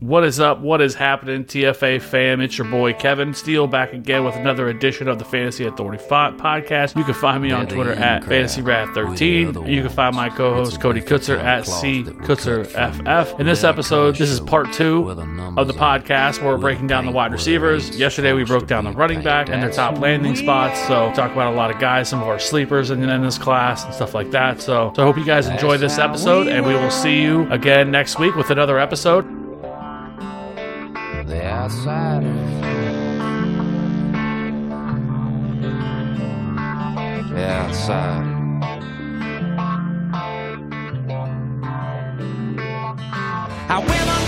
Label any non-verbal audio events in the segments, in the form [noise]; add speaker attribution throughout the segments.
Speaker 1: What is up? What is happening, TFA fam? It's your boy Kevin Steele back again with another edition of the Fantasy Authority podcast. You can find me on Twitter at FantasyWrath13. You can find my co-host Cody Kutzer at C KutzerFF. In this episode, this is part two of the podcast where we're breaking down the wide receivers. Yesterday we broke down the running back and their top landing spots. So talk about a lot of guys, some of our sleepers in, in this class and stuff like that. So, so I hope you guys enjoy this episode, and we will see you again next week with another episode
Speaker 2: the outsiders. The outside. I will get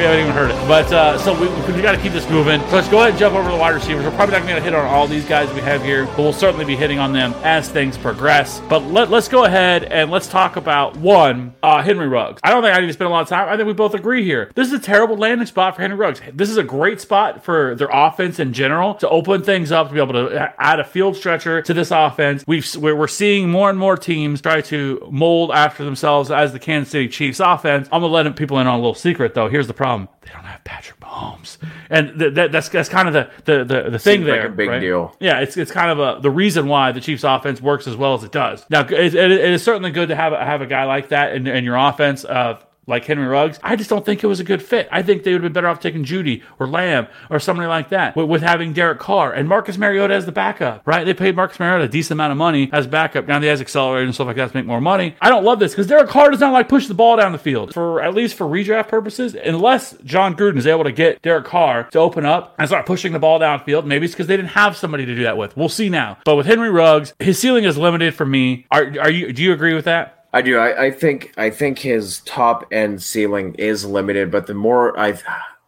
Speaker 2: We
Speaker 1: haven't even heard it. But uh, so we, we got to keep this moving. So let's go ahead and jump over to the wide receivers. We're probably not going to hit on all these guys we have here, but we'll certainly be hitting on them as things progress. But let, let's go ahead and let's talk about one, uh, Henry Ruggs. I don't think I need to spend a lot of time. I think we both agree here. This is a terrible landing spot for Henry Ruggs. This is a great spot for their offense in general to open things up to be able to add a field stretcher to this offense. We've we're seeing more and more teams try to mold after themselves as the Kansas City Chiefs offense. I'm gonna let people in on a little secret though. Here's the problem: Um, they don't have Patrick Mahomes, and th- that, that's that's kind of the the the, the thing
Speaker 3: Seems like
Speaker 1: there.
Speaker 3: a big
Speaker 1: right?
Speaker 3: deal.
Speaker 1: Yeah, it's it's kind of a the reason why the Chiefs offense works as well as it does. Now, it, it- it is certainly good to have a, have a guy like that in, in your offense. Like Henry Ruggs, I just don't think it was a good fit. I think they would have been better off taking Jeudy or Lamb or somebody like that with, with having Derek Carr and Marcus Mariota as the backup, right? They paid Marcus Mariota a decent amount of money as backup. Now he has accelerated and stuff like that to make more money. I don't love this because Derek Carr does not like push the ball down the field for at least for redraft purposes, unless Jon Gruden is able to get Derek Carr to open up and start pushing the ball downfield. Maybe it's because they didn't have somebody to do that with. We'll see now. But with Henry Ruggs, his ceiling is limited for me. Are, are you? Do you agree with that?
Speaker 3: I do. I, I think I think his top end ceiling is limited, but the more I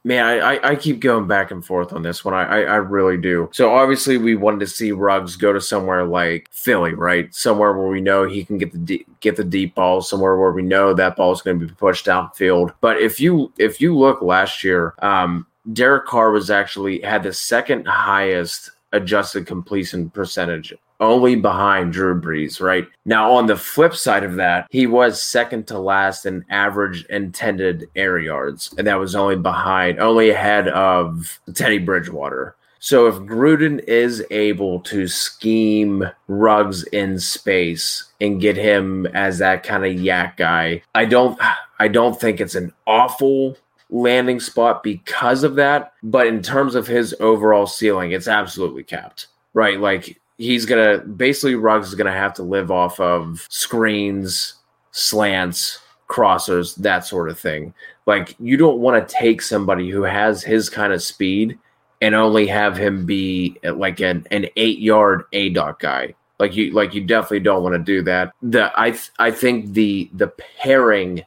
Speaker 3: man, I, I, keep going back and forth on this one. I, I, I really do. So obviously we wanted to see Ruggs go to somewhere like Philly, right? Somewhere where we know he can get the get the deep ball, somewhere where we know that ball is going to be pushed downfield. But if you if you look last year, um, Derek Carr was actually had the second highest adjusted completion percentage only behind Drew Brees, right? Now, on the flip side of that, he was second to last in average intended air yards, and that was only behind, only ahead of Teddy Bridgewater. So if Gruden is able to scheme Ruggs in space and get him as that kind of YAC guy, I don't I don't think it's an awful landing spot because of that, but in terms of his overall ceiling, it's absolutely capped. Right? Like he's gonna basically Ruggs is gonna have to live off of screens, slants, crossers, that sort of thing. Like you don't want to take somebody who has his kind of speed and only have him be like an, an eight yard aDOT guy. Like you like you definitely don't want to do that. The I th- I think the the pairing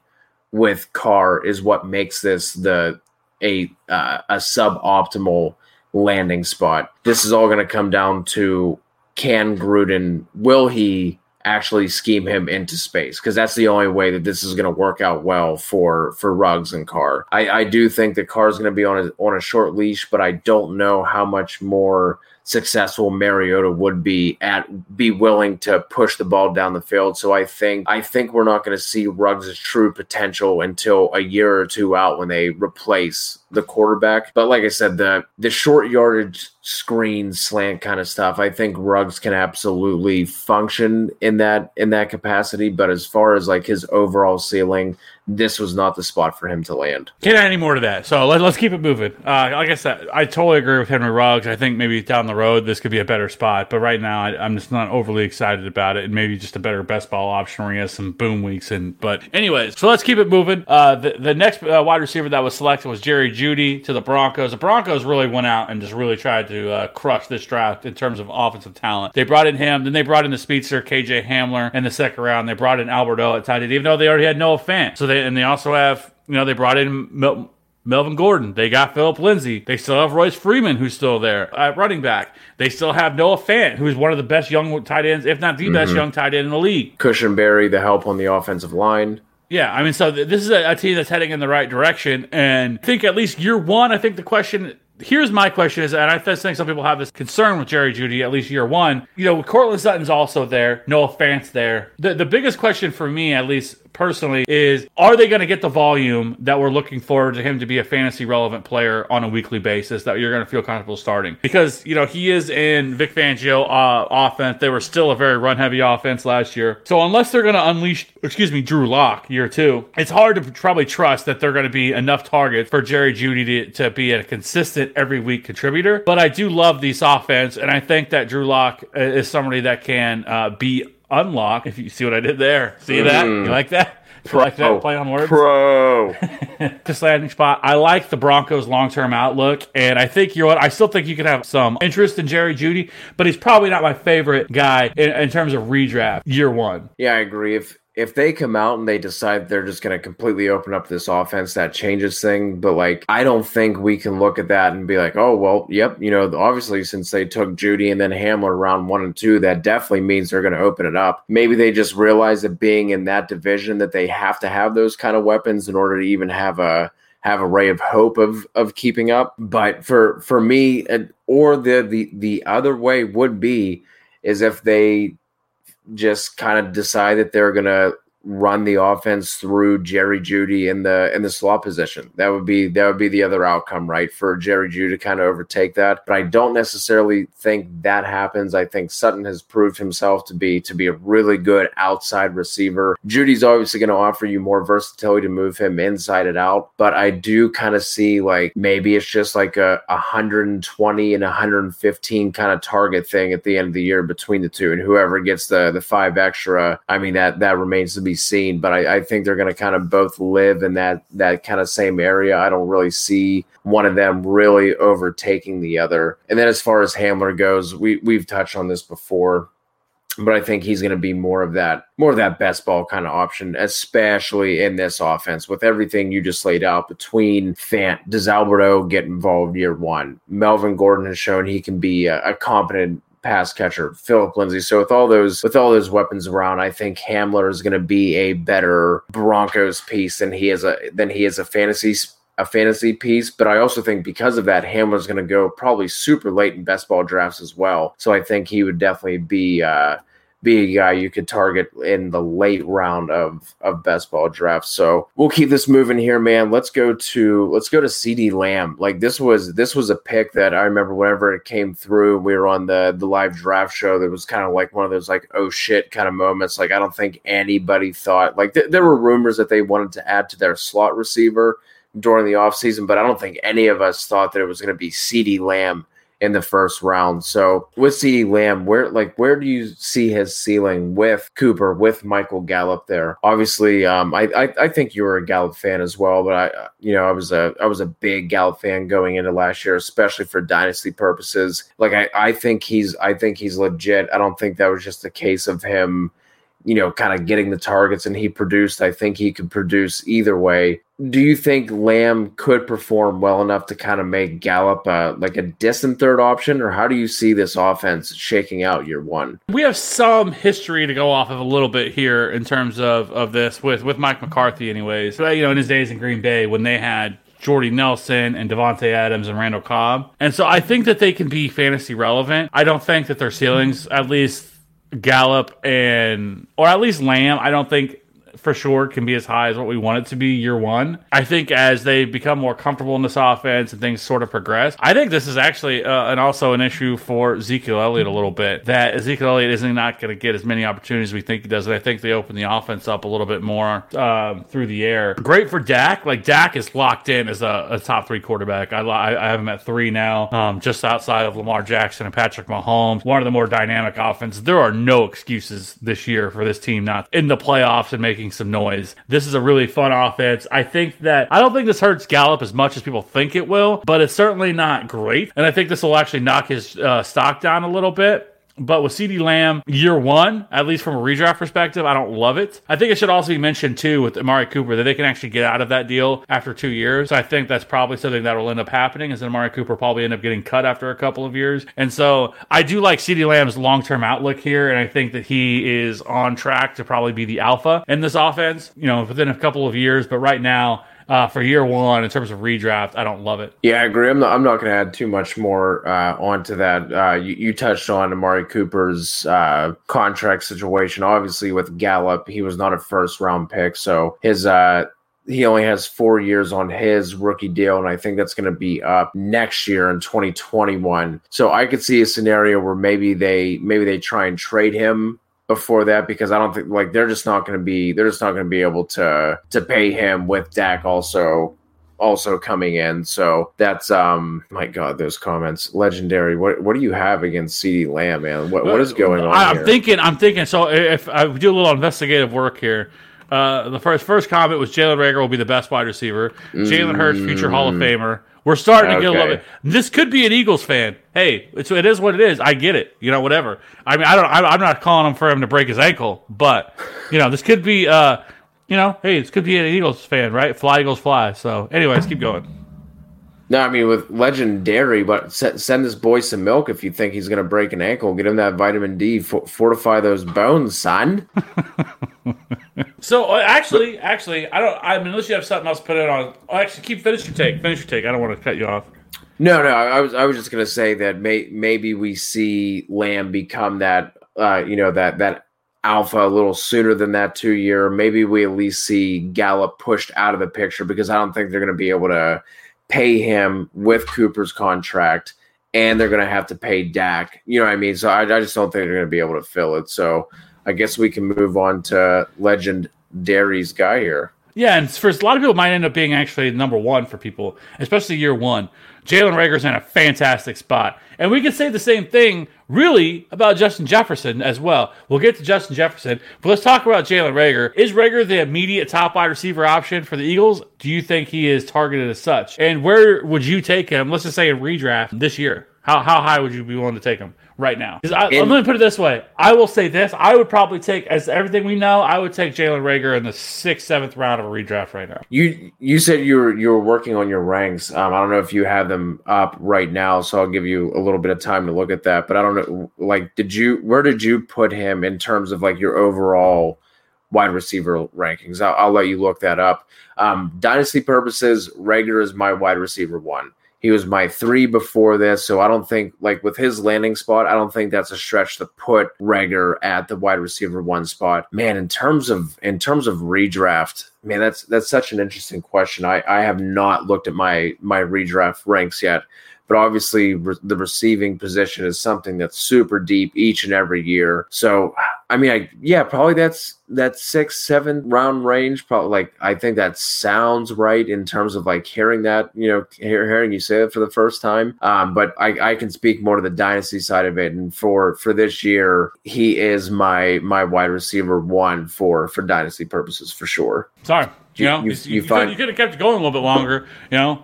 Speaker 3: with Carr is what makes this the a uh, a suboptimal landing spot. This is all going to come down to can Gruden will he actually scheme him into space because that's the only way that this is going to work out well for for Ruggs and Carr. I, I do think that Carr's going to be on a on a short leash, but I don't know how much more successful Mariota would be at be willing to push the ball down the field. So I think I think we're not going to see Ruggs' true potential until a year or two out when they replace the quarterback. But like I said, the the short yardage screen slant kind of stuff, I think Ruggs can absolutely function in that in that capacity. But as far as like his overall ceiling, this was not the spot for him to land.
Speaker 1: Can't add any more to that. So let, us keep it moving. Uh, like I said, I totally agree with Henry Ruggs. I think maybe down the road this could be a better spot, but right now I, am just not overly excited about it, and maybe just a better best ball option where he has some boom weeks. And but anyways, so let's keep it moving. Uh, the the next uh, wide receiver that was selected was Jerry Jeudy to the Broncos. The Broncos really went out and just really tried to uh, crush this draft in terms of offensive talent. They brought in him, then they brought in the speedster KJ Hamler in the second round. They brought in Albert O at tight end, even though they already had Noah Fant. So they and they also have you know they brought in Mel- Melvin Gordon. They got Philip Lindsay. They still have Royce Freeman, who's still there at running back. They still have Noah Fant, who's one of the best young tight ends, if not the mm-hmm. best young tight end in the league.
Speaker 3: Cushenberry, the help on the offensive line.
Speaker 1: Yeah, I mean, so th- this is a, a, team that's heading in the right direction, and I think at least year one, I think the question. Here's my question is, and I think some people have this concern with Jerry Jeudy, at least year one. You know, Courtland Sutton's also there, Noah Fant's there. The the biggest question for me, at least personally is are they going to get the volume that we're looking for to him to be a fantasy relevant player on a weekly basis that you're going to feel comfortable starting? Because, you know, he is in Vic Fangio uh, offense. They were still a very run heavy offense last year. So unless they're going to unleash, excuse me, Drew Lock year two, it's hard to probably trust that they're going to be enough targets for Jerry Jeudy to, to be a consistent every week contributor. But I do love this offense, and I think that Drew Lock is somebody that can uh, be unlock. If you see what I did there, see that? You mm. like that? Pro. like that play on words?
Speaker 3: Pro. [laughs] [laughs]
Speaker 1: this landing spot. I like the Broncos' long term outlook, and I think you're. I still think you could have some interest in Jerry Jeudy, but he's probably not my favorite guy in, in terms of redraft year one.
Speaker 3: Yeah, I agree. If if they come out and they decide they're just going to completely open up this offense, that changes thing. But like, I don't think we can look at that and be like, oh, well, yep, you know, obviously since they took Jeudy and then Hamler round one and two, that definitely means they're going to open it up. Maybe they just realize that being in that division that they have to have those kind of weapons in order to even have a have a ray of hope of of keeping up. But for for me, or the the the other way would be is if they just kind of decide that they're going to run the offense through Jerry Jeudy in the in the slot position. That would be that would be the other outcome, right? For Jerry Jeudy to kind of overtake that. But I don't necessarily think that happens. I think Sutton has proved himself to be to be a really good outside receiver. Jeudy's obviously going to offer you more versatility to move him inside and out, but I do kind of see like maybe it's just like a 120 and 115 kind of target thing at the end of the year between the two and whoever gets the the five extra, I mean that that remains to be seen. But I, I think they're going to kind of both live in that that kind of same area. I don't really see one of them really overtaking the other. And then as far as Hamler goes, we we've touched on this before but I think he's going to be more of that, more of that best ball kind of option, especially in this offense with everything you just laid out between Fant. Does Albert O get involved year one? Melvin Gordon has shown he can be a, a competent pass catcher, Philip Lindsay. So with all those with all those weapons around, I think Hamler is going to be a better Broncos piece than he is a than he is a fantasy a fantasy piece. But I also think because of that, Hamler's going to go probably super late in best ball drafts as well. So I think he would definitely be. Uh, be a guy you could target in the late round of of best ball drafts. So we'll keep this moving here, man. Let's go to let's go to CeeDee Lamb. Like this was this was a pick that I remember whenever it came through. We were on the the live draft show. That was kind of like one of those like oh shit kind of moments. Like I don't think anybody thought like th- there were rumors that they wanted to add to their slot receiver during the offseason, but I don't think any of us thought that it was going to be CeeDee Lamb in the first round. So with CeeDee Lamb, where like where do you see his ceiling with Cooper, with Michael Gallup there? Obviously, um, I, I, I think you were a Gallup fan as well, but I you know I was a I was a big Gallup fan going into last year, especially for dynasty purposes. Like I, I think he's I think he's legit. I don't think that was just a case of him you know, kind of getting the targets and he produced. I think he could produce either way. Do you think Lamb could perform well enough to kind of make Gallup uh, like a distant third option, or how do you see this offense shaking out year one?
Speaker 1: We have some history to go off of a little bit here in terms of, of this with, with Mike McCarthy, anyways. You know, in his days in Green Bay when they had Jordy Nelson and Davante Adams and Randall Cobb. And so I think that they can be fantasy relevant. I don't think that their ceilings, at least Gallup and or at least Lamb, I don't think for sure can be as high as what we want it to be year one. I think as they become more comfortable in this offense and things sort of progress, I think this is actually uh, and also an issue for Ezekiel Elliott a little bit. That Ezekiel Elliott isn't not going to get as many opportunities as we think he does, and I think they open the offense up a little bit more um, through the air. Great for Dak. Like Dak is locked in as a, a top three quarterback. I, I, I have him at three now, um, just outside of Lamar Jackson and Patrick Mahomes. One of the more dynamic offenses. There are no excuses this year for this team not in the playoffs and making some noise. This is a really fun offense. I think that I don't think this hurts Gallup as much as people think it will, but it's certainly not great. And I think this will actually knock his uh, stock down a little bit. But with CeeDee Lamb, year one, at least from a redraft perspective, I don't love it. I think it should also be mentioned too with Amari Cooper that they can actually get out of that deal after two years. I think that's probably something that will end up happening is that Amari Cooper probably end up getting cut after a couple of years. And so I do like CeeDee Lamb's long term outlook here, and I think that he is on track to probably be the alpha in this offense, you know, within a couple of years. But right now, uh, for year one in terms of redraft. I don't love it.
Speaker 3: Yeah, I agree. I'm not, I'm not going to add too much more uh, onto that. Uh, you, you touched on Amari Cooper's uh, contract situation. Obviously, with Gallup, he was not a first round pick, so his uh, he only has four years on his rookie deal, and I think that's going to be up next year in 2021. So I could see a scenario where maybe they maybe they try and trade him before that because I don't think like they're just not going to be they're just not going to be able to to pay him with Dak also also coming in. So that's um my god those comments legendary. What what do you have against CeeDee Lamb, man? What what is going on?
Speaker 1: I, am
Speaker 3: here?
Speaker 1: thinking. I'm thinking. So if I do a little investigative work here. Uh, the first first comment was Jalen Reagor will be the best wide receiver. Jalen Hurts, future Hall of Famer. We're starting to get a little bit. This could be an Eagles fan. Hey, it's it is what it is. I get it. You know, whatever. I mean, I don't. I, I'm not calling him for him to break his ankle, but you know, this could be. Uh, you know, hey, this could be an Eagles fan, right? Fly Eagles fly. So, anyways, keep going.
Speaker 3: No, I mean with legendary, but send this boy some milk if you think he's going to break an ankle. Get him that vitamin D, for- fortify those bones, son. [laughs]
Speaker 1: So uh, actually, actually, I don't. I mean, unless you have something else to put it on. Oh, actually, keep finish your take. Finish your take. I don't want to cut you off.
Speaker 3: No, no, I was I was just gonna say that may, maybe we see Lamb become that uh, you know that that alpha a little sooner than that two year. Maybe we at least see Gallup pushed out of the picture because I don't think they're gonna be able to pay him with Cooper's contract, and they're gonna have to pay Dak. You know what I mean? So I, I just don't think they're gonna be able to fill it. So I guess we can move on to legend legendary's guy here.
Speaker 1: Yeah, and for a lot of people, might end up being actually number one for people, especially year one. Jalen Reagor's in a fantastic spot, and we can say the same thing really about Justin Jefferson as well. We'll get to Justin Jefferson, but let's talk about Jalen Reagor. Is Reagor the immediate top wide receiver option for the Eagles? Do you think he is targeted as such? And where would you take him? Let's just say in redraft this year. How how high would you be willing to take him right now? 'Cause I,
Speaker 3: In-
Speaker 1: let me put it this way. I will say this. I would probably take, as everything we know, I would take Jalen Reagor in the sixth, seventh round of a redraft right now.
Speaker 3: You you said you were you were working on your ranks. Um, I don't know if you have them up right now, so I'll give you a little bit of time to look at that. But I don't know, like, did you where did you put him in terms of like your overall wide receiver rankings? I'll, I'll let you look that up. Um, dynasty purposes, Reagor is my wide receiver one. He was my three before this, so I don't think like with his landing spot, I don't think that's a stretch to put Reagor at the wide receiver one spot. Man, in terms of in terms of redraft, man, that's that's such an interesting question. I I have not looked at my my redraft ranks yet, but obviously re- the receiving position is something that's super deep each and every year. So I mean, I yeah, probably that's that six seven round range. Probably like I think that sounds right in terms of like hearing that you know hear, hearing you say it for the first time. Um, but I I can speak more to the dynasty side of it, and for for this year, he is my my wide receiver one for for dynasty purposes for sure.
Speaker 1: Sorry. You,
Speaker 3: You-
Speaker 1: know,
Speaker 3: you-
Speaker 1: you,
Speaker 3: you
Speaker 1: could, you could have kept it going a little bit longer. You know,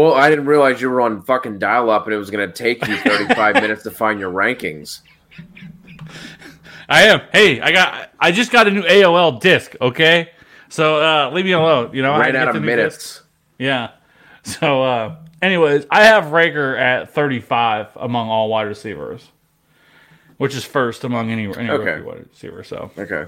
Speaker 3: Well, I didn't realize you were on fucking dial up, and it was going to take you 35 [laughs] minutes to find your rankings.
Speaker 1: I am. Hey, I got. I just got a new AOL disc. Okay, so uh, leave me alone. You know, I had
Speaker 3: Ran
Speaker 1: to
Speaker 3: out of minutes.
Speaker 1: disc. Yeah. So, uh, anyways, I have Reagor at 35 among all wide receivers, which is first among any any
Speaker 3: Okay.
Speaker 1: wide receiver. So,
Speaker 3: Okay.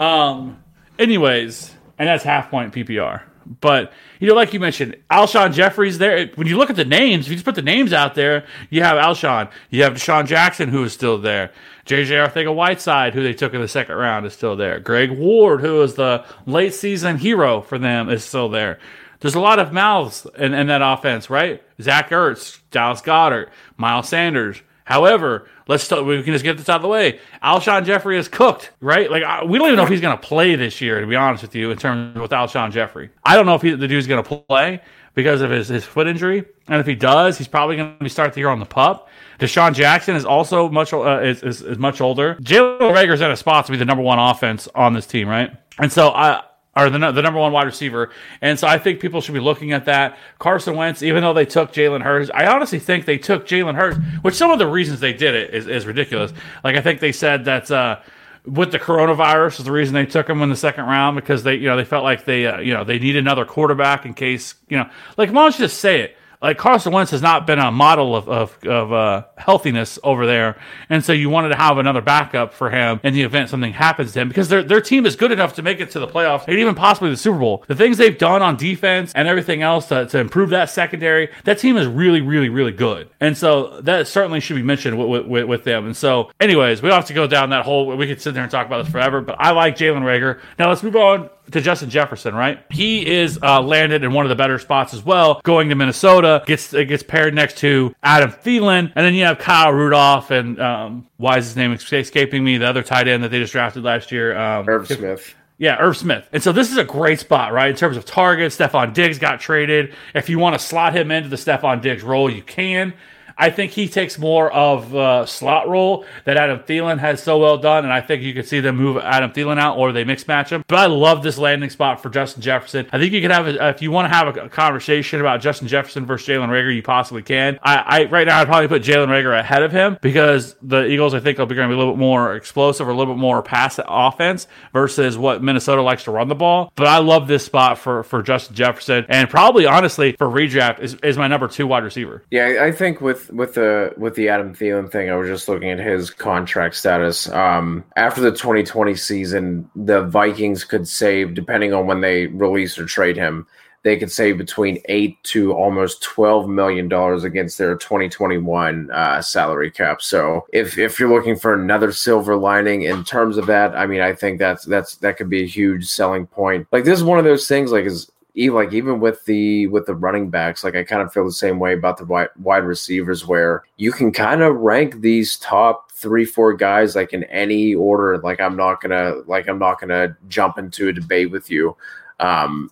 Speaker 1: um, anyways, and that's half point PPR. But you know, like you mentioned, Alshon Jeffery's there. When you look at the names, if you just put the names out there, you have Alshon, you have DeSean Jackson, who is still there. JJ Arcega-Whiteside, who they took in the second round, is still there. Greg Ward, who was the late season hero for them, is still there. There's a lot of mouths in, in that offense, right? Zach Ertz, Dallas Goedert, Miles Sanders. However, let's talk, we can just get this out of the way. Alshon Jeffery is cooked, right? Like I- we don't even know if he's going to play this year. To be honest with you, in terms with Alshon Jeffery, I don't know if he, the dude's going to play because of his, his foot injury, and if he does, he's probably going to be start the year on the pup. DeSean Jackson is also much uh, is, is, is much older. Jalen Reagor's in a spot to be the number one offense on this team, right? And so I or the, the number one wide receiver. And so I think people should be looking at that. Carson Wentz, even though they took Jalen Hurts, I honestly think they took Jalen Hurts, which some of the reasons they did it is, is ridiculous. Like I think they said that uh, with the coronavirus is the reason they took him in the second round because they, you know, they felt like they, uh, you know, they need another quarterback in case, you know, like why don't you just say it? Like Carson Wentz has not been a model of of, of uh, healthiness over there, and so you wanted to have another backup for him in the event something happens to him because their their team is good enough to make it to the playoffs and even possibly the Super Bowl. The things they've done on defense and everything else to, to improve that secondary, that team is really really really good, and so that certainly should be mentioned with, with, with them. And so, anyways, we don't have to go down that whole. We could sit there and talk about this forever, but I like Jalen Reagor. Now let's move on to Justin Jefferson, right? He is uh, landed in one of the better spots as well, going to Minnesota. Gets it gets paired next to Adam Thielen, and then you have Kyle Rudolph and um, why is his name escaping me? The other tight end that they just drafted last year, um,
Speaker 3: Irv Smith.
Speaker 1: yeah, Irv Smith. And so this is a great spot, right? In terms of targets, Stefon Diggs got traded. If you want to slot him into the Stefon Diggs role, you can. I think he takes more of a slot role that Adam Thielen has so well done, and I think you could see them move Adam Thielen out or they mix match him. But I love this landing spot for Justin Jefferson. I think you could have, a, if you want to have a, conversation about Justin Jefferson versus Jalen Reagor, you possibly can. I, I right now I'd probably put Jalen Reagor ahead of him because the Eagles I think are going to be a little bit more explosive or a little bit more pass offense versus what Minnesota likes to run the ball. But I love this spot for for Justin Jefferson and probably honestly for redraft is, is my number two wide receiver.
Speaker 3: Yeah, I think with with the with the Adam Thielen thing, I was just looking at his contract status. Um, after the 2020 season, the Vikings could save, depending on when they release or trade him, they could save between eight to almost 12 million dollars against their 2021 uh, salary cap. So if if you're looking for another silver lining in terms of that, I mean, I think that's that's that could be a huge selling point. Like this is one of those things. Like is even like even with the with the running backs, like I kind of feel the same way about the wide, wide receivers, where you can kind of rank these top three, four guys like in any order. Like I'm not gonna like I'm not gonna jump into a debate with you. Um,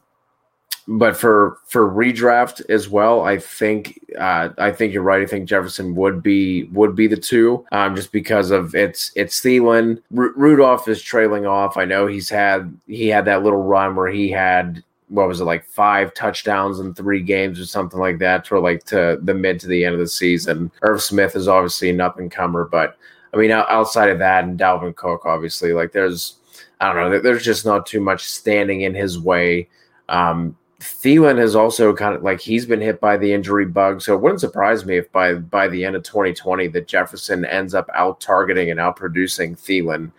Speaker 3: but for for redraft as well, I think uh, I think you're right. I think Jefferson would be would be the two, um, just because of it's it's Thielen. Ru- Rudolph is trailing off. I know he's had he had that little run where he had what was it like five touchdowns in three games or something like that for like to the mid to the end of the season. Irv Smith is obviously an up and comer, but I mean outside of that and Dalvin Cook, obviously like there's I don't know there's just not too much standing in his way. Um, Thielen has also kind of like he's been hit by the injury bug, so it wouldn't surprise me if by by the end of 2020 that Jefferson ends up out targeting and out producing Thielen.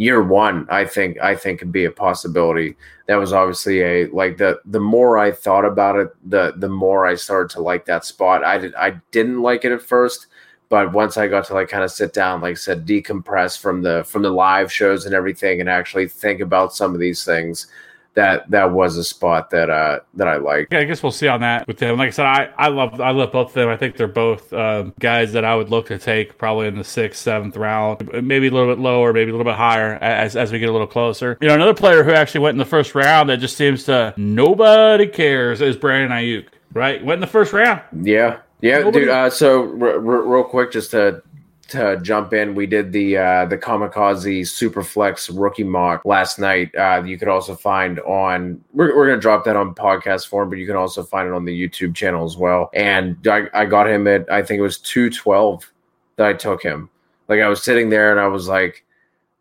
Speaker 3: Year one, I think I think could be a possibility. That was obviously a like the the more I thought about it, the the more I started to like that spot. I did I didn't like it at first, but once I got to like kind of sit down, like I said, decompress from the from the live shows and everything, and actually think about some of these things that that was a spot that uh that I like.
Speaker 1: Yeah, I guess we'll see on that with them. Like I said, I, I love I love both of them. I think they're both um, guys that I would look to take probably in the sixth, seventh round, maybe a little bit lower, maybe a little bit higher as as we get a little closer. You know, another player who actually went in the first round that just seems to nobody cares is Brandon Aiyuk. Right, went in the first round.
Speaker 3: Yeah, yeah,
Speaker 1: Nobody-
Speaker 3: dude. Uh, so r- r- real quick, just to to jump in, we did the uh, the Kamikaze Superflex rookie mock last night. Uh, you could also find on we're we're gonna drop that on podcast form, but you can also find it on the YouTube channel as well. And I, I got him at I think it was two twelve that I took him. Like I was sitting there and I was like.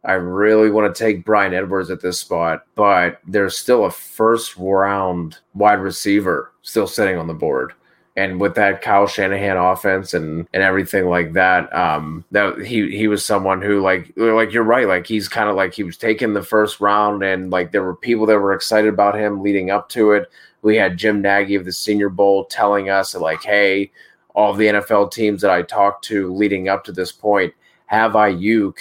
Speaker 3: I really want to take Bryan Edwards at this spot, but there's still a first round wide receiver still sitting on the board And with that Kyle Shanahan offense and and everything like that, um, that he he was someone who like like you're right, like he's kind of like he was taking the first round, and like there were people that were excited about him leading up to it. We had Jim Nagy of the Senior Bowl telling us like, hey, all the NFL teams that I talked to leading up to this point have Aiyuk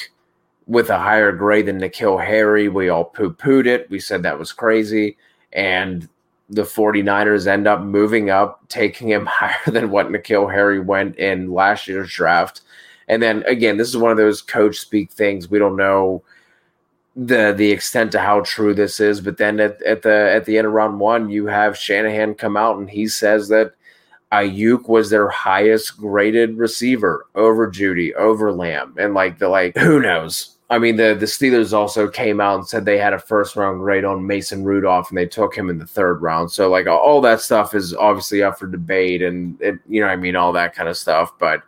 Speaker 3: with a higher grade than N'Keal Harry. We all poo pooed it. We said that was crazy. And the 49ers end up moving up, taking him [laughs] higher than what N'Keal Harry went in last year's draft. And then again, this is one of those coach speak things. We don't know the the extent to how true this is, but then at, at the at the end of round one, you have Shanahan come out and he says that Aiyuk was their highest graded receiver over Jeudy, over Lamb, and like the like who knows I mean, the the Steelers also came out and said they had a first round grade on Mason Rudolph, and they took him in the third round. So, like, all that stuff is obviously up for debate, and it, you know, I mean, all that kind of stuff. But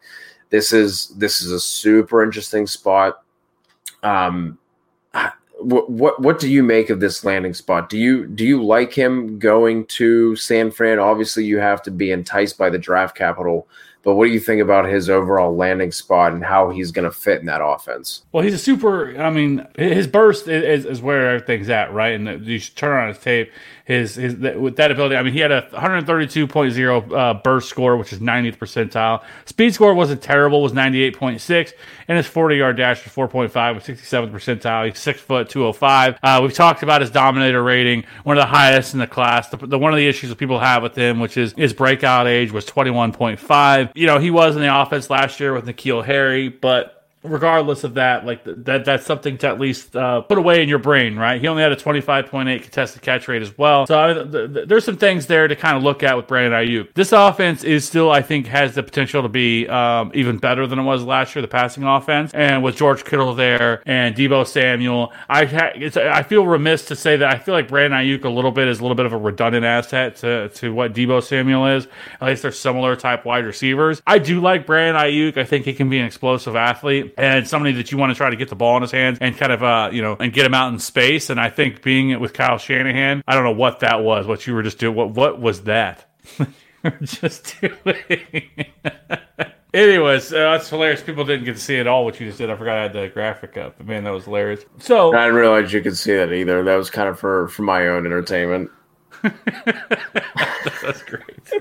Speaker 3: this is this is a super interesting spot. Um, what what what do you make of this landing spot? Do you do you like him going to San Fran? Obviously, you have to be enticed by the draft capital but what do you think about his overall landing spot and how he's going to fit in that offense?
Speaker 1: Well, he's a super. I mean, his burst is, is where everything's at, right? And you should turn on his tape his his with that ability. I mean, he had a 132.0 uh, burst score, which is 90th percentile. Speed score wasn't terrible, was 98.6, and his 40 yard dash was 4.5 with 67th percentile. He's six foot 205. Uh, we've talked about his dominator rating, one of the highest in the class. The, the one of the issues that people have with him, which is his breakout age, was 21.5. You know, he was in the offense last year with N'Keal Harry, but regardless of that, like that, that's something to at least uh, put away in your brain, right? He only had a 25.8 contested catch rate as well. So I, th- th- there's some things there to kind of look at with Brandon Aiyuk. This offense is still, I think, has the potential to be um, even better than it was last year, the passing offense. And with George Kittle there and Deebo Samuel, I ha- I feel remiss to say that I feel like Brandon Aiyuk a little bit is a little bit of a redundant asset to, to what Deebo Samuel is. At least they're similar type wide receivers. I do like Brandon Aiyuk. I think he can be an explosive athlete and somebody that you want to try to get the ball in his hands and kind of uh you know and get him out in space. And I think being it with Kyle Shanahan, I don't know what that was. What you were just doing. What what was that? [laughs] just doing. [laughs] Anyways, uh, that's hilarious. People didn't get to see it all what you just did. I forgot I had the graphic up. But man, that was hilarious. So
Speaker 3: I didn't realize you could see that either. That was kind of for for my own entertainment. [laughs]
Speaker 1: that's great.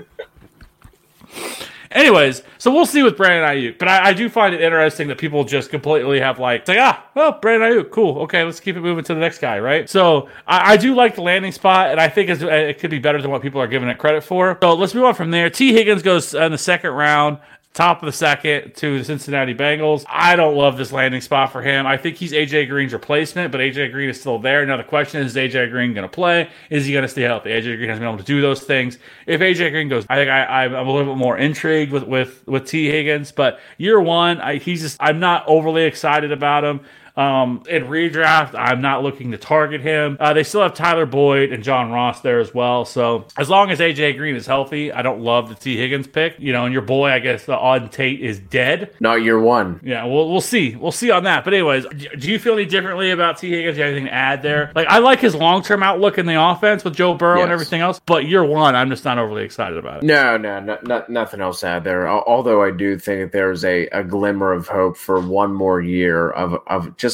Speaker 1: Anyways, so we'll see with Brandon Aiyuk. But I, I, do find it interesting that people just completely have like, like ah, well, Brandon Aiyuk, cool. Okay, let's keep it moving to the next guy, right? So I, I do like the landing spot, and I think it could be better than what people are giving it credit for. So let's move on from there. Tee Higgins goes in the second round top of the second to the Cincinnati Bengals. I don't love this landing spot for him. I think he's AJ Green's replacement, but AJ Green is still there. Now the question is, is AJ Green going to play? Is he going to stay healthy? AJ Green hasn't been able to do those things. If AJ Green goes, I think I, am a little bit more intrigued with with with Tee Higgins. But year one, I, he's just I'm not overly excited about him. Um, in redraft, I'm not looking to target him. Uh, they still have Tyler Boyd and John Ross there as well. So as long as AJ Green is healthy, I don't love the Tee Higgins pick. You know, and your boy, I guess the Auden Tate is dead.
Speaker 3: Not year one.
Speaker 1: Yeah, we'll we'll see. We'll see on that. But anyways, do you feel any differently about Tee Higgins? Do you have anything to add there? Like I like his long term outlook in the offense with Joe Burrow yes. and everything else. But year one, I'm just not overly excited about it.
Speaker 3: No, no, no, no nothing else to add there. Although I do think that there's a, a glimmer of hope for one more year of of just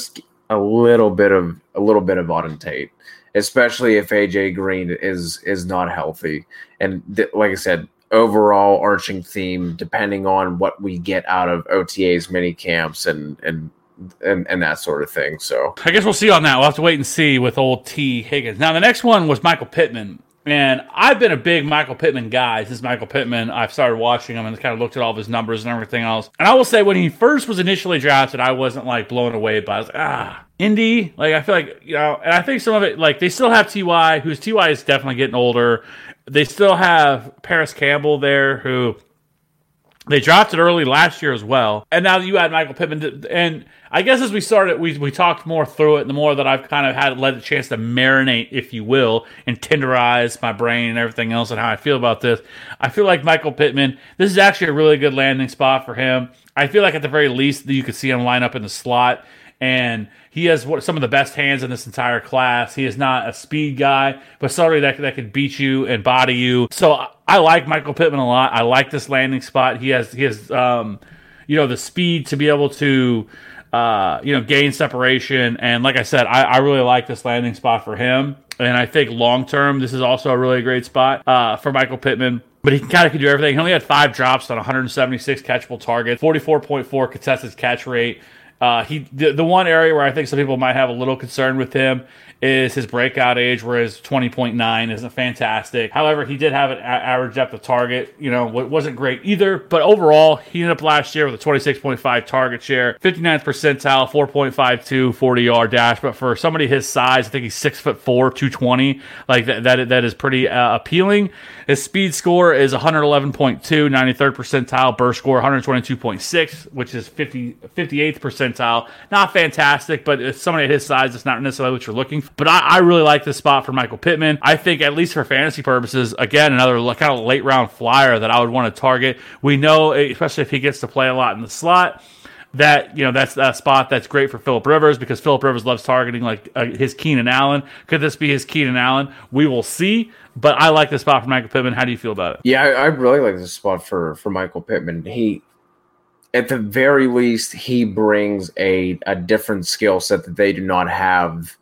Speaker 3: a little bit of a little bit of Auden Tate, especially if AJ Green is is not healthy. And th- like I said, overall arching theme, depending on what we get out of OTAs, mini camps, and and and, and that sort of thing. So
Speaker 1: I guess we'll see on that. We'll have to wait and see with old Tee Higgins. Now the next one was Michael Pittman. And I've been a big Michael Pittman guy since Michael Pittman. I've started watching him and kind of looked at all of his numbers and everything else. And I will say, when he first was initially drafted, I wasn't like blown away by. It. I was like, ah, Indy. Like I feel like you know, and I think some of it, like they still have Ty, who's Ty is definitely getting older. They still have Parris Campbell there, who they drafted early last year as well. And now you add Michael Pittman, and I guess as we started, we, we talked more through it, and the more that I've kind of had led a chance to marinate, if you will, and tenderize my brain and everything else and how I feel about this. I feel like Michael Pittman, this is actually a really good landing spot for him. I feel like at the very least you could see him line up in the slot and he has what, some of the best hands in this entire class. He is not a speed guy, but somebody that that could beat you and body you. So I, I like Michael Pittman a lot. I like this landing spot. He has he has um, you know the speed to be able to uh, you know gain separation, and like I said, I, I really like this landing spot for him. And I think long term, this is also a really great spot uh, for Michael Pittman but he kind of could do everything. He only had five drops on 176 catchable targets, 44.4 contested catch rate. Uh, he the, the one area where I think some people might have a little concern with him is his breakout age, where his 20.9 isn't fantastic. However, he did have an a- average depth of target, you know, wasn't great either. But overall, he ended up last year with a 26.5 target share, 59th percentile, 4.52 40 yard dash. But for somebody his size, I think he's six foot four, 220. Like that, that, that is pretty uh, appealing. His speed score is 111.2, 93rd percentile, burst score 122.6, which is 50, 58th percentile. Not fantastic, but it's somebody at his size, it's not necessarily what you're looking for. But I, I really like this spot for Michael Pittman. I think, at least for fantasy purposes, again, another kind of late round flyer that I would want to target. We know, especially if he gets to play a lot in the slot that you know that's a spot that's great for Philip Rivers because Philip Rivers loves targeting like uh, his Keenan Allen. Could this be his Keenan Allen? We will see. But I like the spot for Michael Pittman. How do you feel about it?
Speaker 3: Yeah, I, I really like this spot for for Michael Pittman. He, at the very least, he brings a a different skill set that they do not have